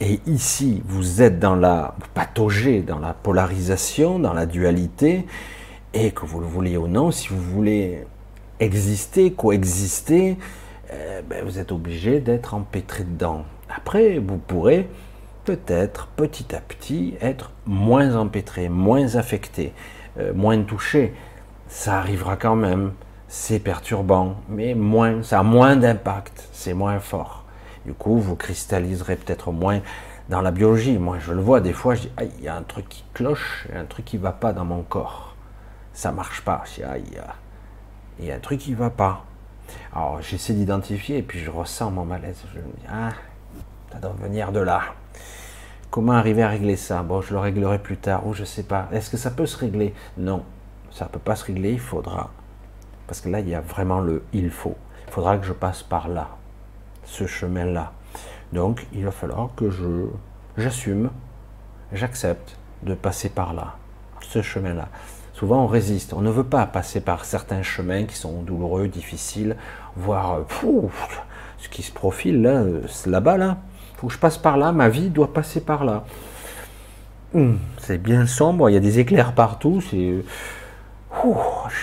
Et ici, vous êtes dans la patauger, dans la polarisation, dans la dualité, et que vous le vouliez ou non, si vous voulez exister, coexister, euh, ben, vous êtes obligé d'être empêtré dedans. Après, vous pourrez peut-être petit à petit être moins empêtré, moins affecté, euh, moins touché. Ça arrivera quand même, c'est perturbant, mais moins, ça a moins d'impact, c'est moins fort. Du coup, vous cristalliserez peut-être moins dans la biologie. Moi, je le vois des fois, je dis, il y a un truc qui cloche, il y a un truc qui ne va pas dans mon corps. Ça marche pas. Je dis, aïe, il y a un truc qui va pas. Alors, j'essaie d'identifier et puis je ressens mon malaise. Je me dis, ah, ça doit venir de là. Comment arriver à régler ça? Bon, je le réglerai plus tard ou je sais pas. Est-ce que ça peut se régler? Non, ça ne peut pas se régler, il faudra. Parce que là, il y a vraiment le il faut. Il faudra que je passe par là ce chemin-là. Donc, il va falloir que je j'assume, j'accepte de passer par là, ce chemin-là. Souvent, on résiste. On ne veut pas passer par certains chemins qui sont douloureux, difficiles, voire ce qui se profile là, là-bas là. Faut que je passe par là. Ma vie doit passer par là. Hum, c'est bien sombre. Il y a des éclairs partout. Je,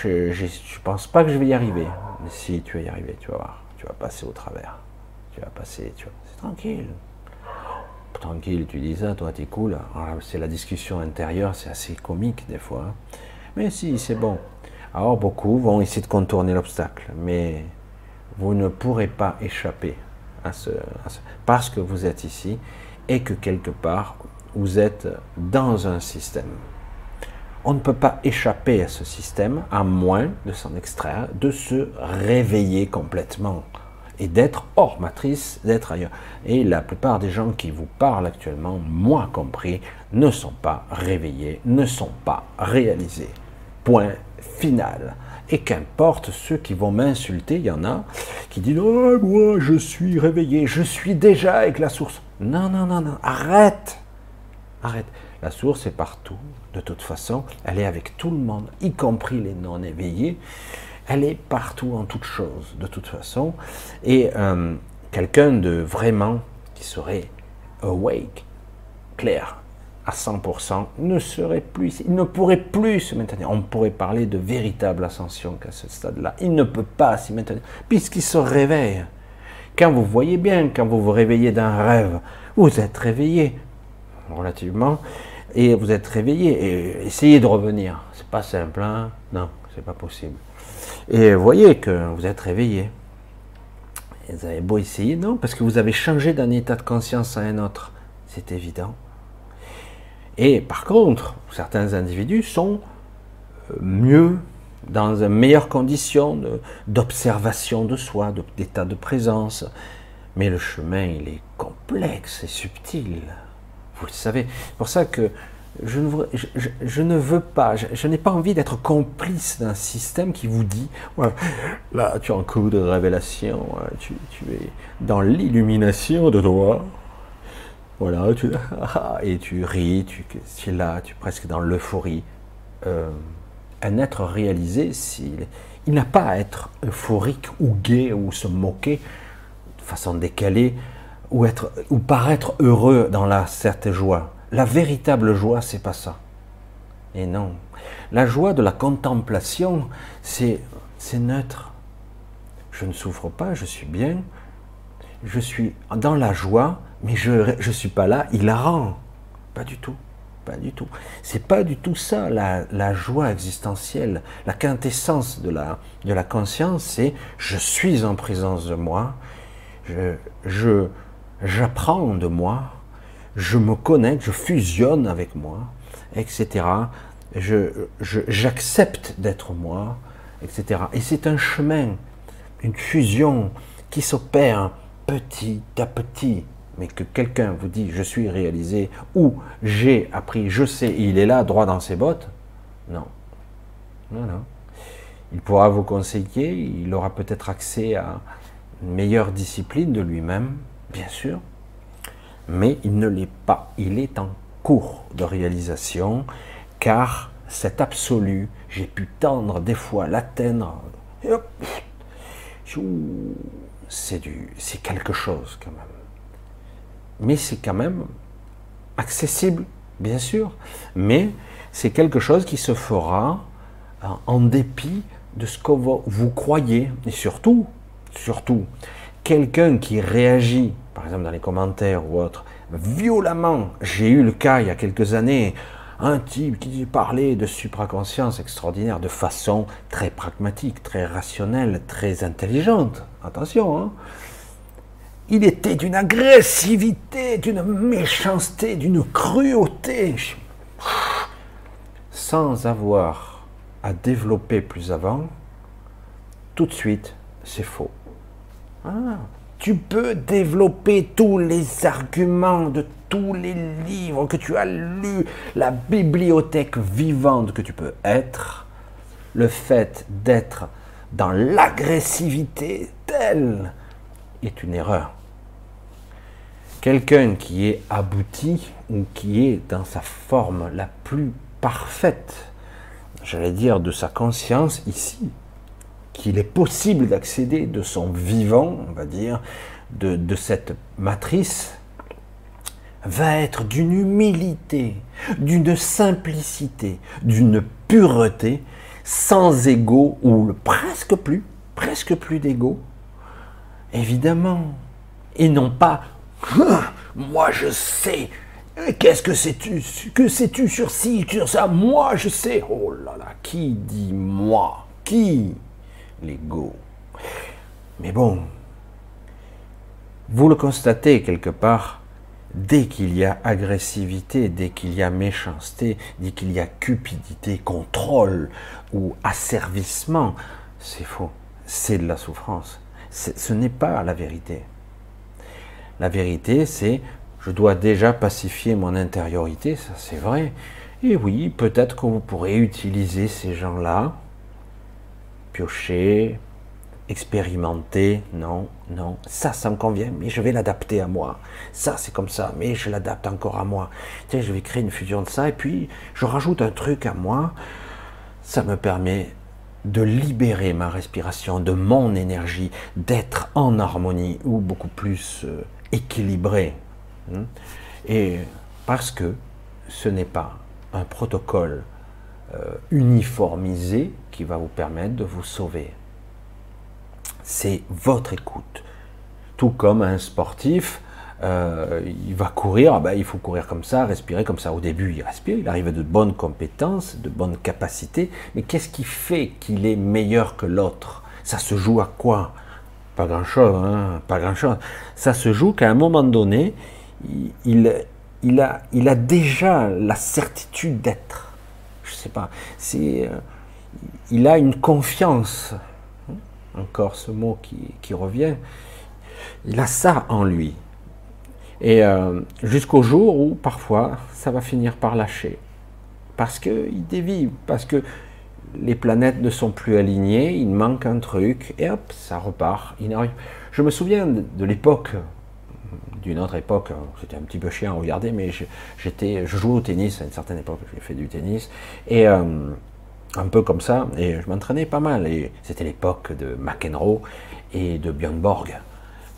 je, pense pas que je vais y arriver. Mais si tu vas y arriver, tu vas voir. Tu vas passer au travers passer, tu vois, c'est tranquille. Tranquille, tu dis ça, toi, t'es cool. C'est la discussion intérieure, c'est assez comique des fois. Mais si, c'est bon. Alors, beaucoup vont essayer de contourner l'obstacle, mais vous ne pourrez pas échapper à ce, parce que vous êtes ici et que quelque part, vous êtes dans un système. On ne peut pas échapper à ce système à moins de s'en extraire, de se réveiller complètement et d'être hors matrice, d'être ailleurs. Et la plupart des gens qui vous parlent actuellement, moi compris, ne sont pas réveillés, ne sont pas réalisés. Point final. Et qu'importe ceux qui vont m'insulter, il y en a qui disent Oh, moi, je suis réveillé, je suis déjà avec la source. Non, non, non, non, arrête Arrête. La source est partout, de toute façon, elle est avec tout le monde, y compris les non-éveillés elle est partout en toutes choses, de toute façon. Et euh, quelqu'un de vraiment qui serait awake, clair, à 100%, ne serait plus, il ne pourrait plus se maintenir. On pourrait parler de véritable ascension qu'à ce stade-là. Il ne peut pas s'y maintenir, puisqu'il se réveille. Quand vous voyez bien, quand vous vous réveillez d'un rêve, vous êtes réveillé, relativement, et vous êtes réveillé, et essayez de revenir. C'est pas simple, hein? Non, c'est pas possible. Et voyez que vous êtes réveillé. vous avez beau essayer, non, parce que vous avez changé d'un état de conscience à un autre. C'est évident. Et par contre, certains individus sont euh, mieux, dans une meilleure condition d'observation de, soi, d'état de présence. Mais le chemin, il est complexe et subtil. Vous le savez. C'est pour ça que je ne, veux, pas, je, n'ai pas envie d'être complice d'un système qui vous dit, là tu as un coup de révélation, tu, es dans l'illumination de toi, voilà, tu, et tu ris, tu, es là, tu es presque dans l'euphorie. Euh, un être réalisé, il, il n'a pas à être euphorique ou gai ou se moquer de façon décalée ou, être, ou paraître heureux dans la certaine joie la véritable joie, c'est pas ça. Et non. La joie de la contemplation, c'est neutre. Je ne souffre pas, je suis bien. Je suis dans la joie, mais je ne suis pas là, il la rend. Pas du tout. pas du tout. C'est pas du tout ça la, joie existentielle, la quintessence de la, de la conscience, c'est je suis en présence de moi, je, j'apprends de moi, je me connecte, je fusionne avec moi, etc. Je, j'accepte d'être moi, etc. Et c'est un chemin, une fusion qui s'opère petit à petit mais que quelqu'un vous dit je suis réalisé ou j'ai appris, je sais, il est là, droit dans ses bottes, non. Non, non. Il pourra vous conseiller, il aura peut-être accès à une meilleure discipline de lui-même, bien sûr, mais il ne l'est pas. Il est en cours de réalisation, car cet absolu, j'ai pu tendre des fois, l'atteindre, c'est quelque chose quand même. Mais c'est quand même accessible, bien sûr, mais c'est quelque chose qui se fera euh, en dépit de ce que vous croyez, et surtout, surtout, quelqu'un qui réagit, par exemple dans les commentaires ou autre, violemment, j'ai eu le cas il y a quelques années, un type qui parlait de supraconscience extraordinaire de façon très pragmatique, très rationnelle, très intelligente. Attention, hein. Il était d'une agressivité, d'une méchanceté, d'une cruauté, sans avoir à développer plus avant, tout de suite, c'est faux. Ah, tu peux développer tous les arguments de tous les livres que tu as lus, la bibliothèque vivante que tu peux être, le fait d'être dans l'agressivité telle est une erreur. Quelqu'un qui est abouti ou qui est dans sa forme la plus parfaite, j'allais dire de sa conscience ici, qu'il est possible d'accéder de son vivant, on va dire, de, cette matrice, va être d'une humilité, d'une simplicité, d'une pureté, sans ego, ou presque plus, presque plus d'ego, évidemment, et non pas moi je sais. Qu'est-ce que sais-tu Que sais-tu sur ci, sur ça? Moi je sais. Oh là là, qui dit moi? Qui L'ego. Mais bon, vous le constatez quelque part, dès qu'il y a agressivité, dès qu'il y a méchanceté, dès qu'il y a cupidité, contrôle ou asservissement, c'est faux. C'est de la souffrance. Ce n'est pas la vérité. La vérité, c'est je dois déjà pacifier mon intériorité, ça c'est vrai. Et oui, peut-être que vous pourrez utiliser ces gens-là, piocher, expérimenter, non, non, ça, ça me convient, mais je vais l'adapter à moi. Ça, c'est comme ça, mais je l'adapte encore à moi. Tiens, je vais créer une fusion de ça, et puis je rajoute un truc à moi. Ça me permet de libérer ma respiration, de mon énergie, d'être en harmonie ou beaucoup plus euh, équilibré. Hein. Et parce que ce n'est pas un protocole euh, uniformisé qui va vous permettre de vous sauver. C'est votre écoute. Tout comme un sportif, euh, il va courir, ah ben, il faut courir comme ça, respirer comme ça. Au début, il respire, il arrive de bonnes compétences, de bonnes capacités, mais qu'est-ce qui fait qu'il est meilleur que l'autre? Ça se joue à quoi? Pas grand-chose, hein, pas grand-chose. Ça se joue qu'à un moment donné, il, a, déjà la certitude d'être. Je sais pas. C'est, euh, il a une confiance. Hein, encore ce mot qui, revient. Il a ça en lui. Et euh, jusqu'au jour où parfois ça va finir par lâcher. Parce qu'il dévie, parce que les planètes ne sont plus alignées, il manque un truc, et hop, ça repart. Je me souviens de l'époque, d'une autre époque, c'était un petit peu chiant à regarder, mais j'étais, je jouais au tennis à une certaine époque, j'ai fait du tennis, et euh, un peu comme ça, et je m'entraînais pas mal, c'était l'époque de McEnroe et de Björn Borg.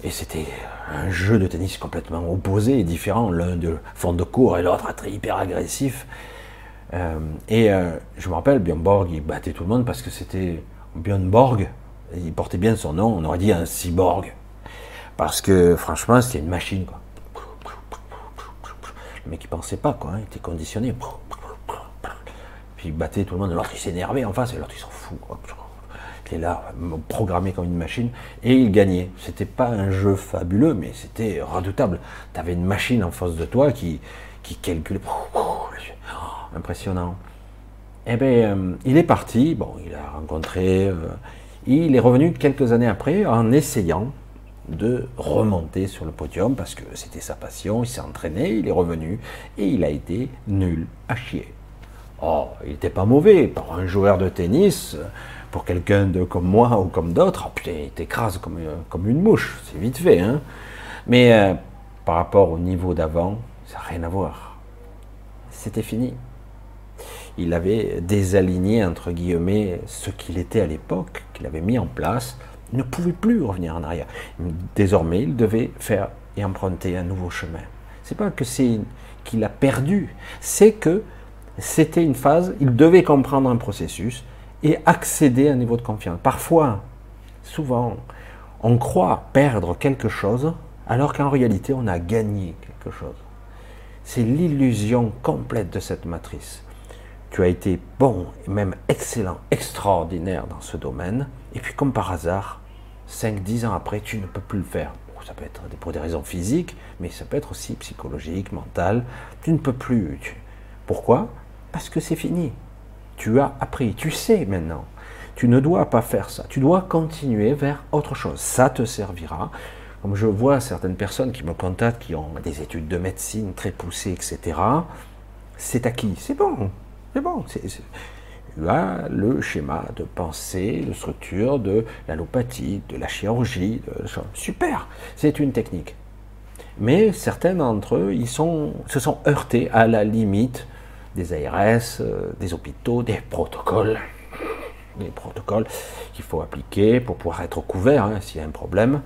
Et c'était un jeu de tennis complètement opposé et différent, l'un de fond de cours et l'autre hyper agressif. Euh, et euh, je me rappelle, Björn Borg, il battait tout le monde parce que c'était Björn Borg. Il portait bien son nom, on aurait dit un cyborg. Parce que franchement, c'était une machine. Quoi. mais qui pensait pas, quoi. Hein, il était conditionné. Il battait tout le monde. L'autre, il s'énervait en face, et l'autre, il s'en fout. Il est là, programmé comme une machine, et il gagnait. C'était pas un jeu fabuleux, mais c'était redoutable. Tu avais une machine en face de toi qui, qui calculait. Impressionnant. Eh bien, euh, il est parti. Bon, il a rencontré. Euh, il est revenu quelques années après en essayant de remonter sur le podium parce que c'était sa passion, il s'est entraîné, il est revenu et il a été nul à chier. Oh, il n'était pas mauvais pour un joueur de tennis, pour quelqu'un comme moi ou comme d'autres. Oh, il t'écrase comme, comme une mouche, c'est vite fait. Hein Mais euh, par rapport au niveau d'avant, ça n'a rien à voir. C'était fini. Il avait désaligné, entre guillemets, ce qu'il était à l'époque, qu'il avait mis en place, ne pouvait plus revenir en arrière. Désormais, il devait faire et emprunter un nouveau chemin. C'est pas que c'est qu'il a perdu, c'est que c'était une phase, il devait comprendre un processus et accéder à un niveau de confiance. Parfois, souvent, on croit perdre quelque chose alors qu'en réalité, on a gagné quelque chose. C'est l'illusion complète de cette matrice. Tu as été bon, même excellent, extraordinaire dans ce domaine, et puis comme par hasard, 5-10 ans après, tu ne peux plus le faire. Ça peut être pour des raisons physiques, mais ça peut être aussi psychologique, mental. Tu ne peux plus. Pourquoi? Parce que c'est fini. Tu as appris, tu sais maintenant. Tu ne dois pas faire ça. Tu dois continuer vers autre chose. Ça te servira. Comme je vois certaines personnes qui me contactent, qui ont des études de médecine très poussées, etc. C'est acquis. C'est bon. C'est bon tu as le schéma de pensée, de structure de l'allopathie, de la chirurgie. Super, c'est une technique. Mais certains d'entre eux, ils se sont heurtés à la limite des ARS, euh, des hôpitaux, des protocoles, des protocoles qu'il faut appliquer pour pouvoir être couvert hein, s'il y a un problème,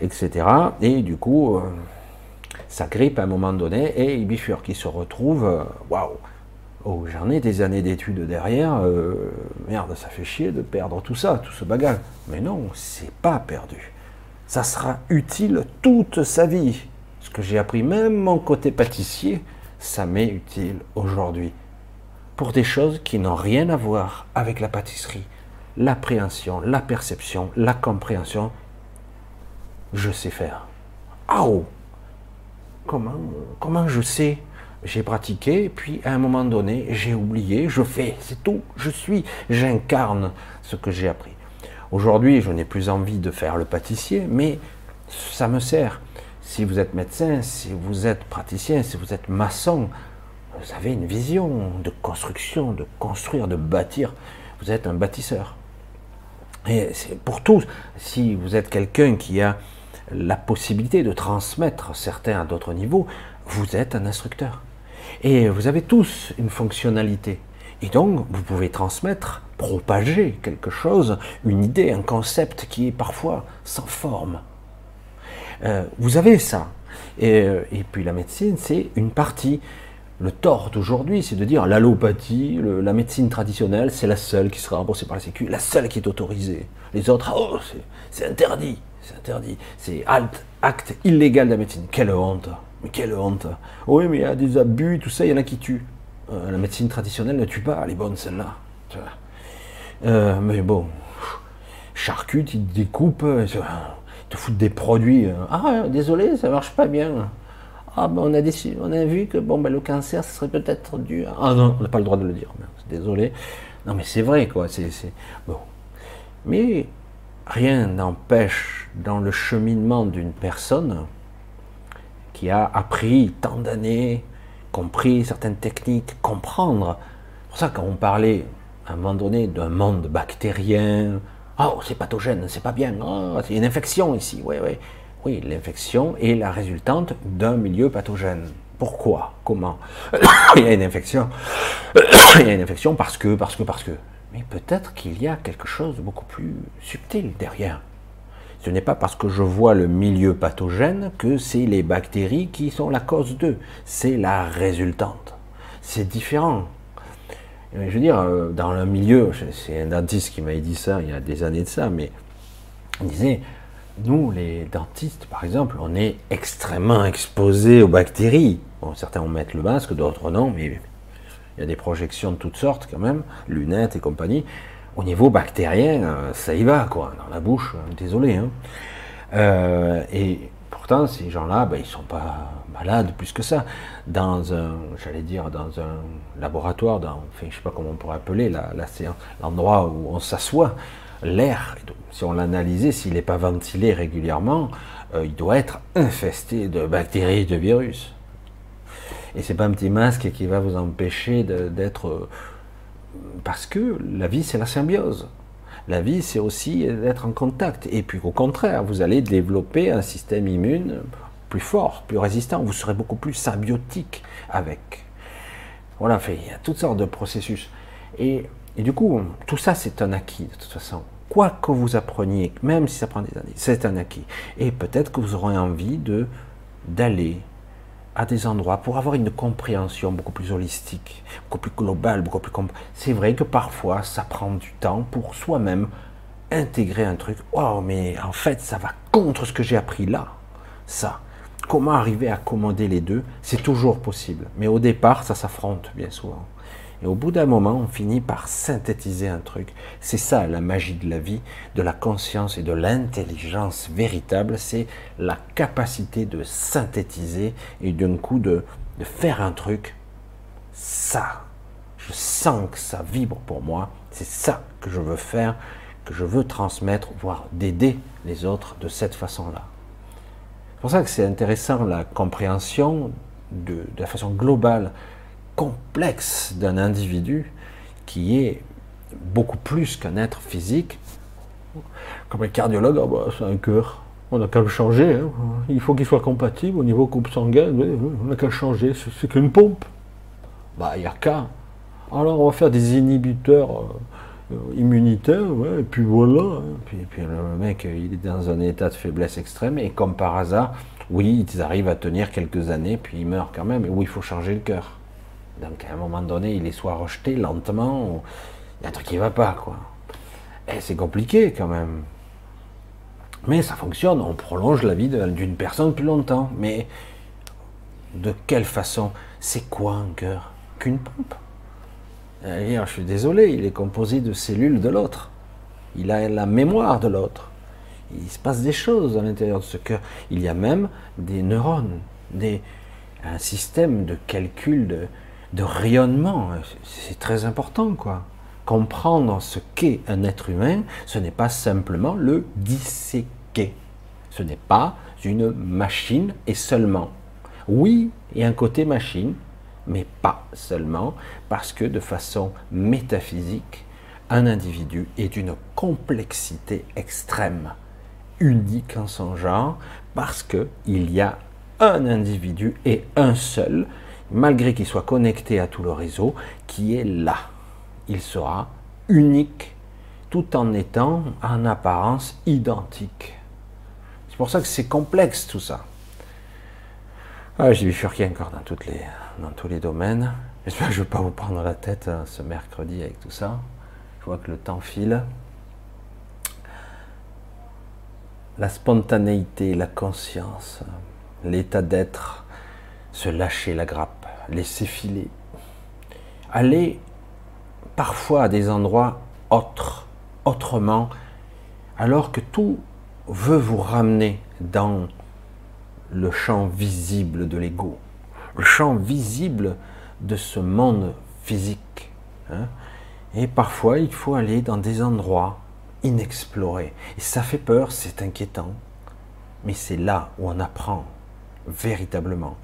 etc. Et du coup, euh, ça grippe à un moment donné et il bifurque, qui se retrouve, euh, waouh, Oh, j'en ai des années d'études derrière, merde, ça fait chier de perdre tout ça, tout ce bagage. Mais non, c'est pas perdu. Ça sera utile toute sa vie. Ce que j'ai appris, même mon côté pâtissier, ça m'est utile aujourd'hui. Pour des choses qui n'ont rien à voir avec la pâtisserie. L'appréhension, la perception, la compréhension, je sais faire. Ah oh Comment, comment je sais? J'ai pratiqué, puis à un moment donné, j'ai oublié, je fais, c'est tout, je suis, j'incarne ce que j'ai appris. Aujourd'hui, je n'ai plus envie de faire le pâtissier, mais ça me sert. Si vous êtes médecin, si vous êtes praticien, si vous êtes maçon, vous avez une vision de construction, de construire, de bâtir. Vous êtes un bâtisseur. Et c'est pour tous. Si vous êtes quelqu'un qui a la possibilité de transmettre certains à d'autres niveaux, vous êtes un instructeur. Et vous avez tous une fonctionnalité. Et donc, vous pouvez transmettre, propager quelque chose, une idée, un concept qui est parfois sans forme. Euh, vous avez ça. Euh, et, puis la médecine, c'est une partie. Le tort d'aujourd'hui, c'est de dire l'allopathie, la médecine traditionnelle, c'est la seule qui sera remboursée par la Sécu, la seule qui est autorisée. Les autres, oh, c'est interdit, c'est interdit, c'est acte illégal de la médecine. Quelle honte mais quelle honte Oui, mais il y a des abus, tout ça, il y en a qui tuent. Euh, la médecine traditionnelle ne tue pas, elle est bonne celle-là. Mais bon, charcute, ils découpent, ils te foutent des produits. Hein. Ah, désolé, ça marche pas bien. Ah, ben on, a on a vu que bon, ben, le cancer, ce serait peut-être dû. Ah non, on n'a pas le droit de le dire. Désolé. Non, mais c'est vrai, quoi. C'est, Bon. Mais rien n'empêche, dans le cheminement d'une personne, qui a appris tant d'années, compris certaines techniques, comprendre. C'est pour ça quand on parlait à un moment donné d'un monde bactérien, oh c'est pathogène, c'est pas bien, oh, c'est une infection ici, oui, oui. Oui, l'infection est la résultante d'un milieu pathogène. Pourquoi? Comment? Il y a une infection. Il y a une infection parce que, parce que, parce que. Mais peut-être qu'il y a quelque chose de beaucoup plus subtil derrière. Ce n'est pas parce que je vois le milieu pathogène que c'est les bactéries qui sont la cause d'eux. C'est la résultante. C'est différent. Je veux dire, euh, dans le milieu, c'est un dentiste qui m'avait dit ça il y a des années de ça, mais il disait, nous, les dentistes, par exemple, on est extrêmement exposés aux bactéries. Bon, certains vont mettre le masque, d'autres non, mais il y a des projections de toutes sortes quand même, lunettes et compagnie. Au niveau bactérien, euh, ça y va, quoi, dans la bouche, euh, désolé. Hein. Et pourtant, ces gens-là, ben, ils ne sont pas malades plus que ça. Dans un, j'allais dire, dans un laboratoire, dans, enfin, je sais pas comment on pourrait appeler la, l'endroit où on s'assoit, l'air, si on l'analysait, s'il n'est pas ventilé régulièrement, il doit être infesté de bactéries de virus. Et c'est pas un petit masque qui va vous empêcher d'être parce que la vie, c'est la symbiose. La vie, c'est aussi d'être en contact. Et puis au contraire, vous allez développer un système immune plus fort, plus résistant. Vous serez beaucoup plus symbiotique avec. Voilà, fait, il y a toutes sortes de processus. Et, du coup, tout ça, c'est un acquis de toute façon. Quoi que vous appreniez, même si ça prend des années, c'est un acquis. Et peut-être que vous aurez envie de d'aller à des endroits pour avoir une compréhension beaucoup plus holistique, beaucoup plus globale, beaucoup plus C'est vrai que parfois ça prend du temps pour soi-même intégrer un truc. Oh, mais en fait, ça va contre ce que j'ai appris là. Ça. Comment arriver à commander les deux C'est toujours possible. Mais au départ, ça s'affronte bien souvent. Et au bout d'un moment, on finit par synthétiser un truc. C'est ça la magie de la vie, de la conscience et de l'intelligence véritable. C'est la capacité de synthétiser et d'un coup de, de faire un truc. Ça, je sens que ça vibre pour moi. C'est ça que je veux faire, que je veux transmettre, voire d'aider les autres de cette façon-là. C'est pour ça que c'est intéressant la compréhension de, la façon globale complexe d'un individu qui est beaucoup plus qu'un être physique. Comme un cardiologue, ah bah, c'est un cœur. On n'a qu'à le changer. Hein. Il faut qu'il soit compatible au niveau coupe sanguine. On n'a qu'à le changer. C'est qu'une pompe. Bah, il n'y a qu'à. Alors, on va faire des inhibiteurs euh, immunitaires. et puis voilà. Hein. Puis, le mec, il est dans un état de faiblesse extrême. Et comme par hasard, oui, ils arrivent à tenir quelques années. Puis ils meurent quand même. Et oui, il faut changer le cœur. Donc à un moment donné, il est soit rejeté lentement, ou il y a un truc qui ne va pas, quoi. Et c'est compliqué quand même. Mais ça fonctionne, on prolonge la vie d'une personne plus longtemps. Mais de quelle façon C'est quoi un cœur? Qu'une pompe? Je suis désolé, il est composé de cellules de l'autre. Il a la mémoire de l'autre. Il se passe des choses à l'intérieur de ce cœur. Il y a même des neurones, des, un système de calcul de, de rayonnement. C'est très important, quoi. Comprendre ce qu'est un être humain, ce n'est pas simplement le disséquer. Ce n'est pas une machine et seulement. Oui, il y a un côté machine, mais pas seulement, parce que de façon métaphysique, un individu est d'une complexité extrême, unique en son genre, parce qu'il y a un individu et un seul malgré qu'il soit connecté à tout le réseau, qui est là. Il sera unique tout en étant en apparence identique. C'est pour ça que c'est complexe tout ça. Ah, J'ai bifurqué encore dans, toutes les, dans tous les domaines. J'espère que je ne vais pas vous prendre la tête hein, ce mercredi avec tout ça. Je vois que le temps file. La spontanéité, la conscience, l'état d'être, se lâcher la grappe, laisser filer, aller parfois à des endroits autres, autrement, alors que tout veut vous ramener dans le champ visible de l'ego, le champ visible de ce monde physique. Hein. Et parfois, il faut aller dans des endroits inexplorés. Et ça fait peur, c'est inquiétant. Mais c'est là où on apprend véritablement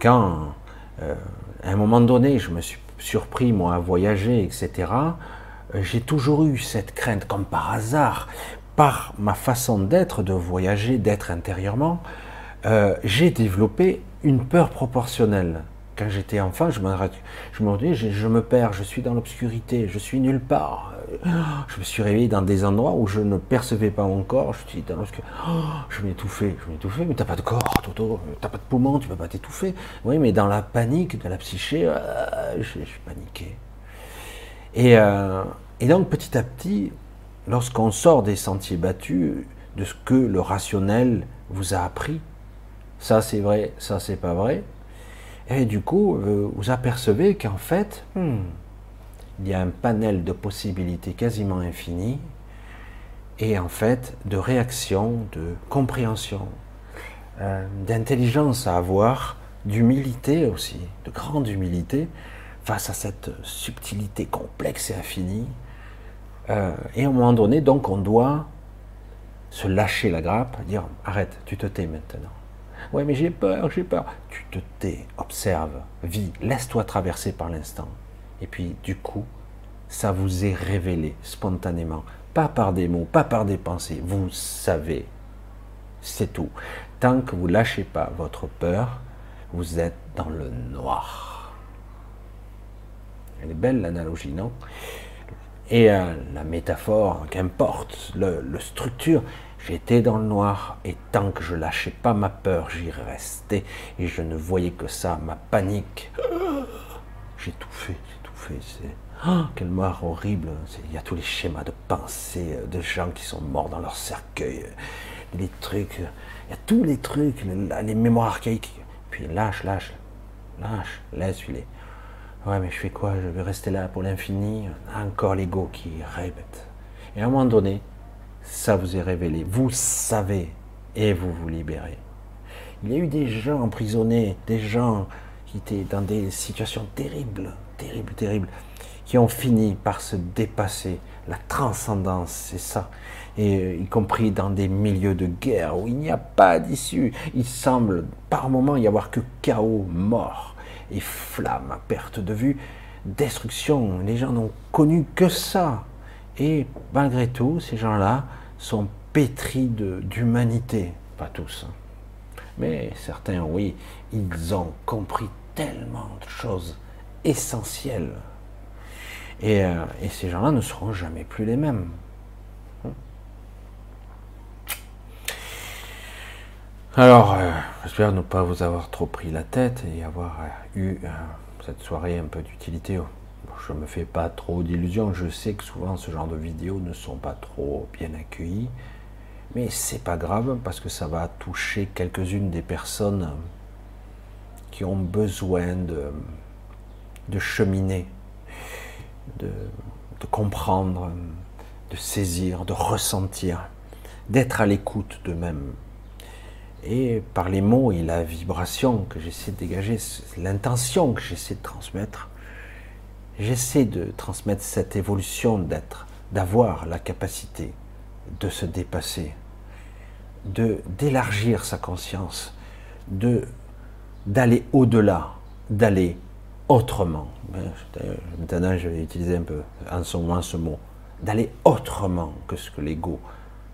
quand, euh, à un moment donné, je me suis surpris, moi, à voyager, etc., euh, j'ai toujours eu cette crainte, comme par hasard, par ma façon d'être, de voyager, d'être intérieurement, euh, j'ai développé une peur proportionnelle quand j'étais enfant, je me, je dis, je, me perds, je suis dans l'obscurité, je suis nulle part. Je me suis réveillé dans des endroits où je ne percevais pas mon corps. Je suis dans l'obscurité. je m'étouffais, je m'étouffais, mais t'as pas de corps, Toto, t'as pas de poumon, tu peux pas t'étouffer. Oui, mais dans la panique de la psyché, euh, je, paniqué. Et, euh, et donc petit à petit, lorsqu'on sort des sentiers battus, de ce que le rationnel vous a appris, ça c'est vrai, ça c'est pas vrai, Et du coup, euh, vous apercevez qu'en fait, hmm, il y a un panel de possibilités quasiment infini, et en fait, de réaction, de compréhension, euh, d'intelligence à avoir, d'humilité aussi, de grande humilité, face à cette subtilité complexe et infinie. Euh, et à un moment donné, donc, on doit se lâcher la grappe, dire arrête, tu te tais maintenant. Ouais, mais j'ai peur, j'ai peur. Tu te tais, observe, vis, laisse-toi traverser par l'instant. Et puis, du coup, ça vous est révélé spontanément, pas par des mots, pas par des pensées. Vous savez, c'est tout. Tant que vous lâchez pas votre peur, vous êtes dans le noir. Elle est belle l'analogie, non? Et euh, la métaphore, qu'importe, le, le structure, J'étais dans le noir et tant que je lâchais pas ma peur, j'y restais et je ne voyais que ça, ma panique. J'ai tout fait, j'ai tout fait. C'est oh, quelle mort horrible. Il y a tous les schémas de pensée euh, de gens qui sont morts dans leur cercueil, euh, les trucs, il y a tous les trucs, les mémoires archaïques. Puis lâche, lâche, lâche, laisse filer. Ouais, mais je fais quoi? Je vais rester là pour l'infini Encore l'ego qui répète. Et à un moment donné, ça vous est révélé. Vous savez et vous vous libérez. Il y a eu des gens emprisonnés, des gens qui étaient dans des situations terribles, terribles, terribles, qui ont fini par se dépasser. La transcendance, c'est ça. Et euh, y compris dans des milieux de guerre où il n'y a pas d'issue. Il semble par moments y avoir que chaos, mort et flamme à perte de vue, destruction. Les gens n'ont connu que ça. Et malgré tout, ces gens-là sont pétris d'humanité. Pas tous. Mais certains, oui, ils ont compris tellement de choses essentielles. Et, euh, ces gens-là ne seront jamais plus les mêmes. Alors, euh, j'espère ne pas vous avoir trop pris la tête et avoir euh, eu cette soirée un peu d'utilité je ne me fais pas trop d'illusions. Je sais que souvent ce genre de vidéos ne sont pas trop bien accueillies. Mais c'est pas grave parce que ça va toucher quelques-unes des personnes qui ont besoin de, de cheminer, de, de comprendre, de saisir, de ressentir, d'être à l'écoute d'eux-mêmes. Et par les mots et la vibration que j'essaie de dégager, l'intention que j'essaie de transmettre, j'essaie de transmettre cette évolution d'être, d'avoir la capacité de se dépasser, de d'élargir sa conscience, de d'aller au-delà, d'aller autrement. Maintenant, je vais utiliser un peu en ce moment ce mot, d'aller autrement que ce que l'ego.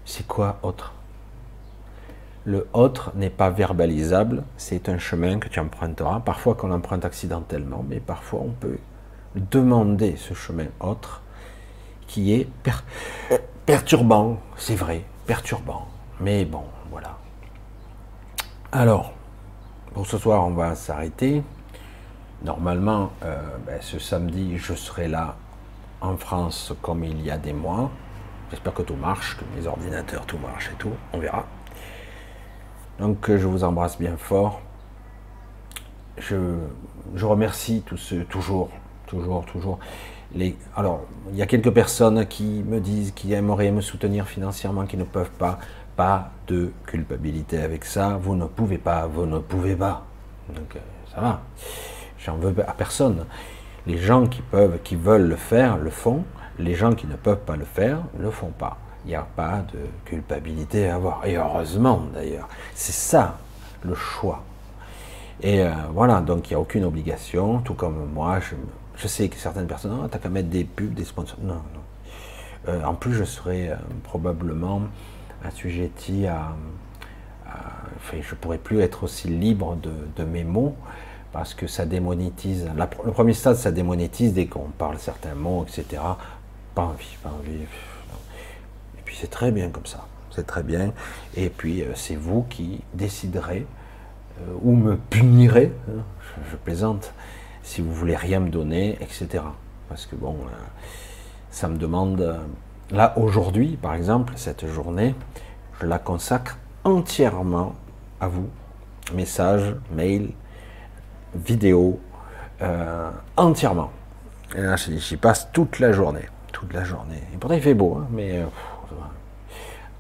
C'est quoi autre? Le autre n'est pas verbalisable, c'est un chemin que tu emprunteras, parfois qu'on emprunte accidentellement, mais parfois on peut demander ce chemin autre qui est perturbant, c'est vrai, perturbant. Mais bon, voilà. Alors, pour ce soir, on va s'arrêter. Normalement, euh, ben, ce samedi, je serai là en France comme il y a des mois. J'espère que tout marche, que mes ordinateurs, tout marche et tout. On verra. Donc, je vous embrasse bien fort. Je, je remercie tous ceux, toujours, toujours, toujours. Alors, il y a quelques personnes qui me disent qu'ils aimeraient me soutenir financièrement, qui ne peuvent pas. Pas de culpabilité avec ça. Vous ne pouvez pas, vous ne pouvez pas. Donc, euh, ça va. J'en veux à personne. Les gens qui peuvent, qui veulent le faire, le font. Les gens qui ne peuvent pas le faire, le font pas. Il n'y a pas de culpabilité à avoir. Et heureusement d'ailleurs. C'est ça le choix. Et euh, voilà, donc il n'y a aucune obligation, tout comme moi, je, je sais que certaines personnes, oh, t'as qu'à mettre des pubs, des sponsors. Non, non. Euh, en plus, je serais euh, probablement assujetti à, à, enfin, je pourrais plus être aussi libre de, mes mots parce que ça démonétise. le premier stade, ça démonétise dès qu'on parle certains mots, etc. Pas envie, pas envie. Et puis c'est très bien comme ça. C'est très bien. Et puis euh, c'est vous qui déciderez ou me punirez. Hein, je plaisante si vous voulez rien me donner, etc. Parce que bon, euh, ça me demande. Euh, là, aujourd'hui, par exemple, cette journée, je la consacre entièrement à vous. Messages, mails, vidéo euh, entièrement. Et là, j'y passe toute la journée. Toute la journée. Et pourtant, il fait beau, hein, mais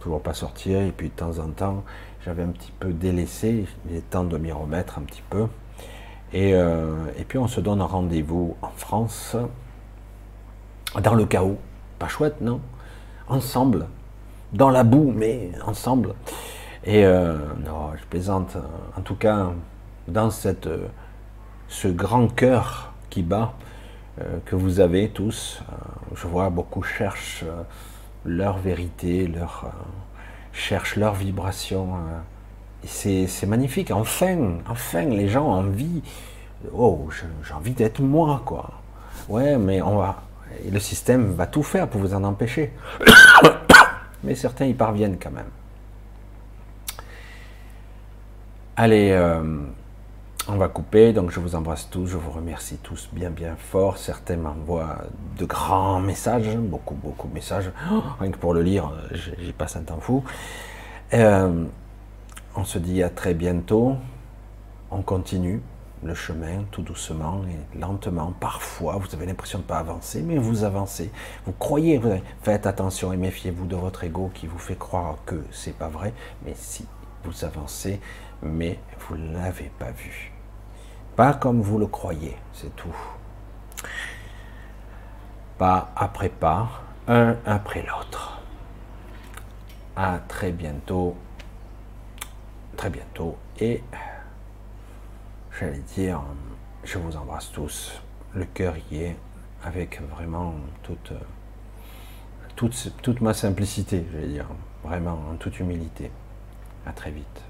toujours pas sortir. Et puis, de temps en temps, j'avais un petit peu délaissé. Il est temps de m'y remettre un petit peu. Et, euh, et puis, on se donne rendez-vous en France, dans le chaos. Pas chouette, non? Ensemble. Dans la boue, mais ensemble. Et euh, non, je plaisante. En tout cas, dans cette, ce grand cœur qui bat, euh, que vous avez tous, euh, je vois beaucoup cherchent leur vérité, leur, cherchent leur vibration. C'est magnifique. Enfin, enfin, les gens ont envie. Oh, j'ai envie d'être moi, quoi. Ouais, mais on va. le système va tout faire pour vous en empêcher. mais certains y parviennent quand même. Allez, euh, on va couper. Donc je vous embrasse tous, je vous remercie tous bien bien fort. Certains m'envoient de grands messages, beaucoup beaucoup de messages. Oh, rien que pour le lire, j'y passe un temps fou. Euh, on se dit à très bientôt. On continue le chemin tout doucement et lentement. Parfois, vous avez l'impression de ne pas avancer, mais vous avancez. Vous croyez, vous faites attention et méfiez-vous de votre ego qui vous fait croire que c'est pas vrai. Mais si vous avancez, mais vous ne l'avez pas vu. Pas comme vous le croyez, c'est tout. Pas après pas, un après l'autre. À très bientôt. Très bientôt. Et j'allais dire, je vous embrasse tous. Le cœur y est, avec vraiment toute, toute, toute ma simplicité, je vais dire. Vraiment, en toute humilité. À très vite.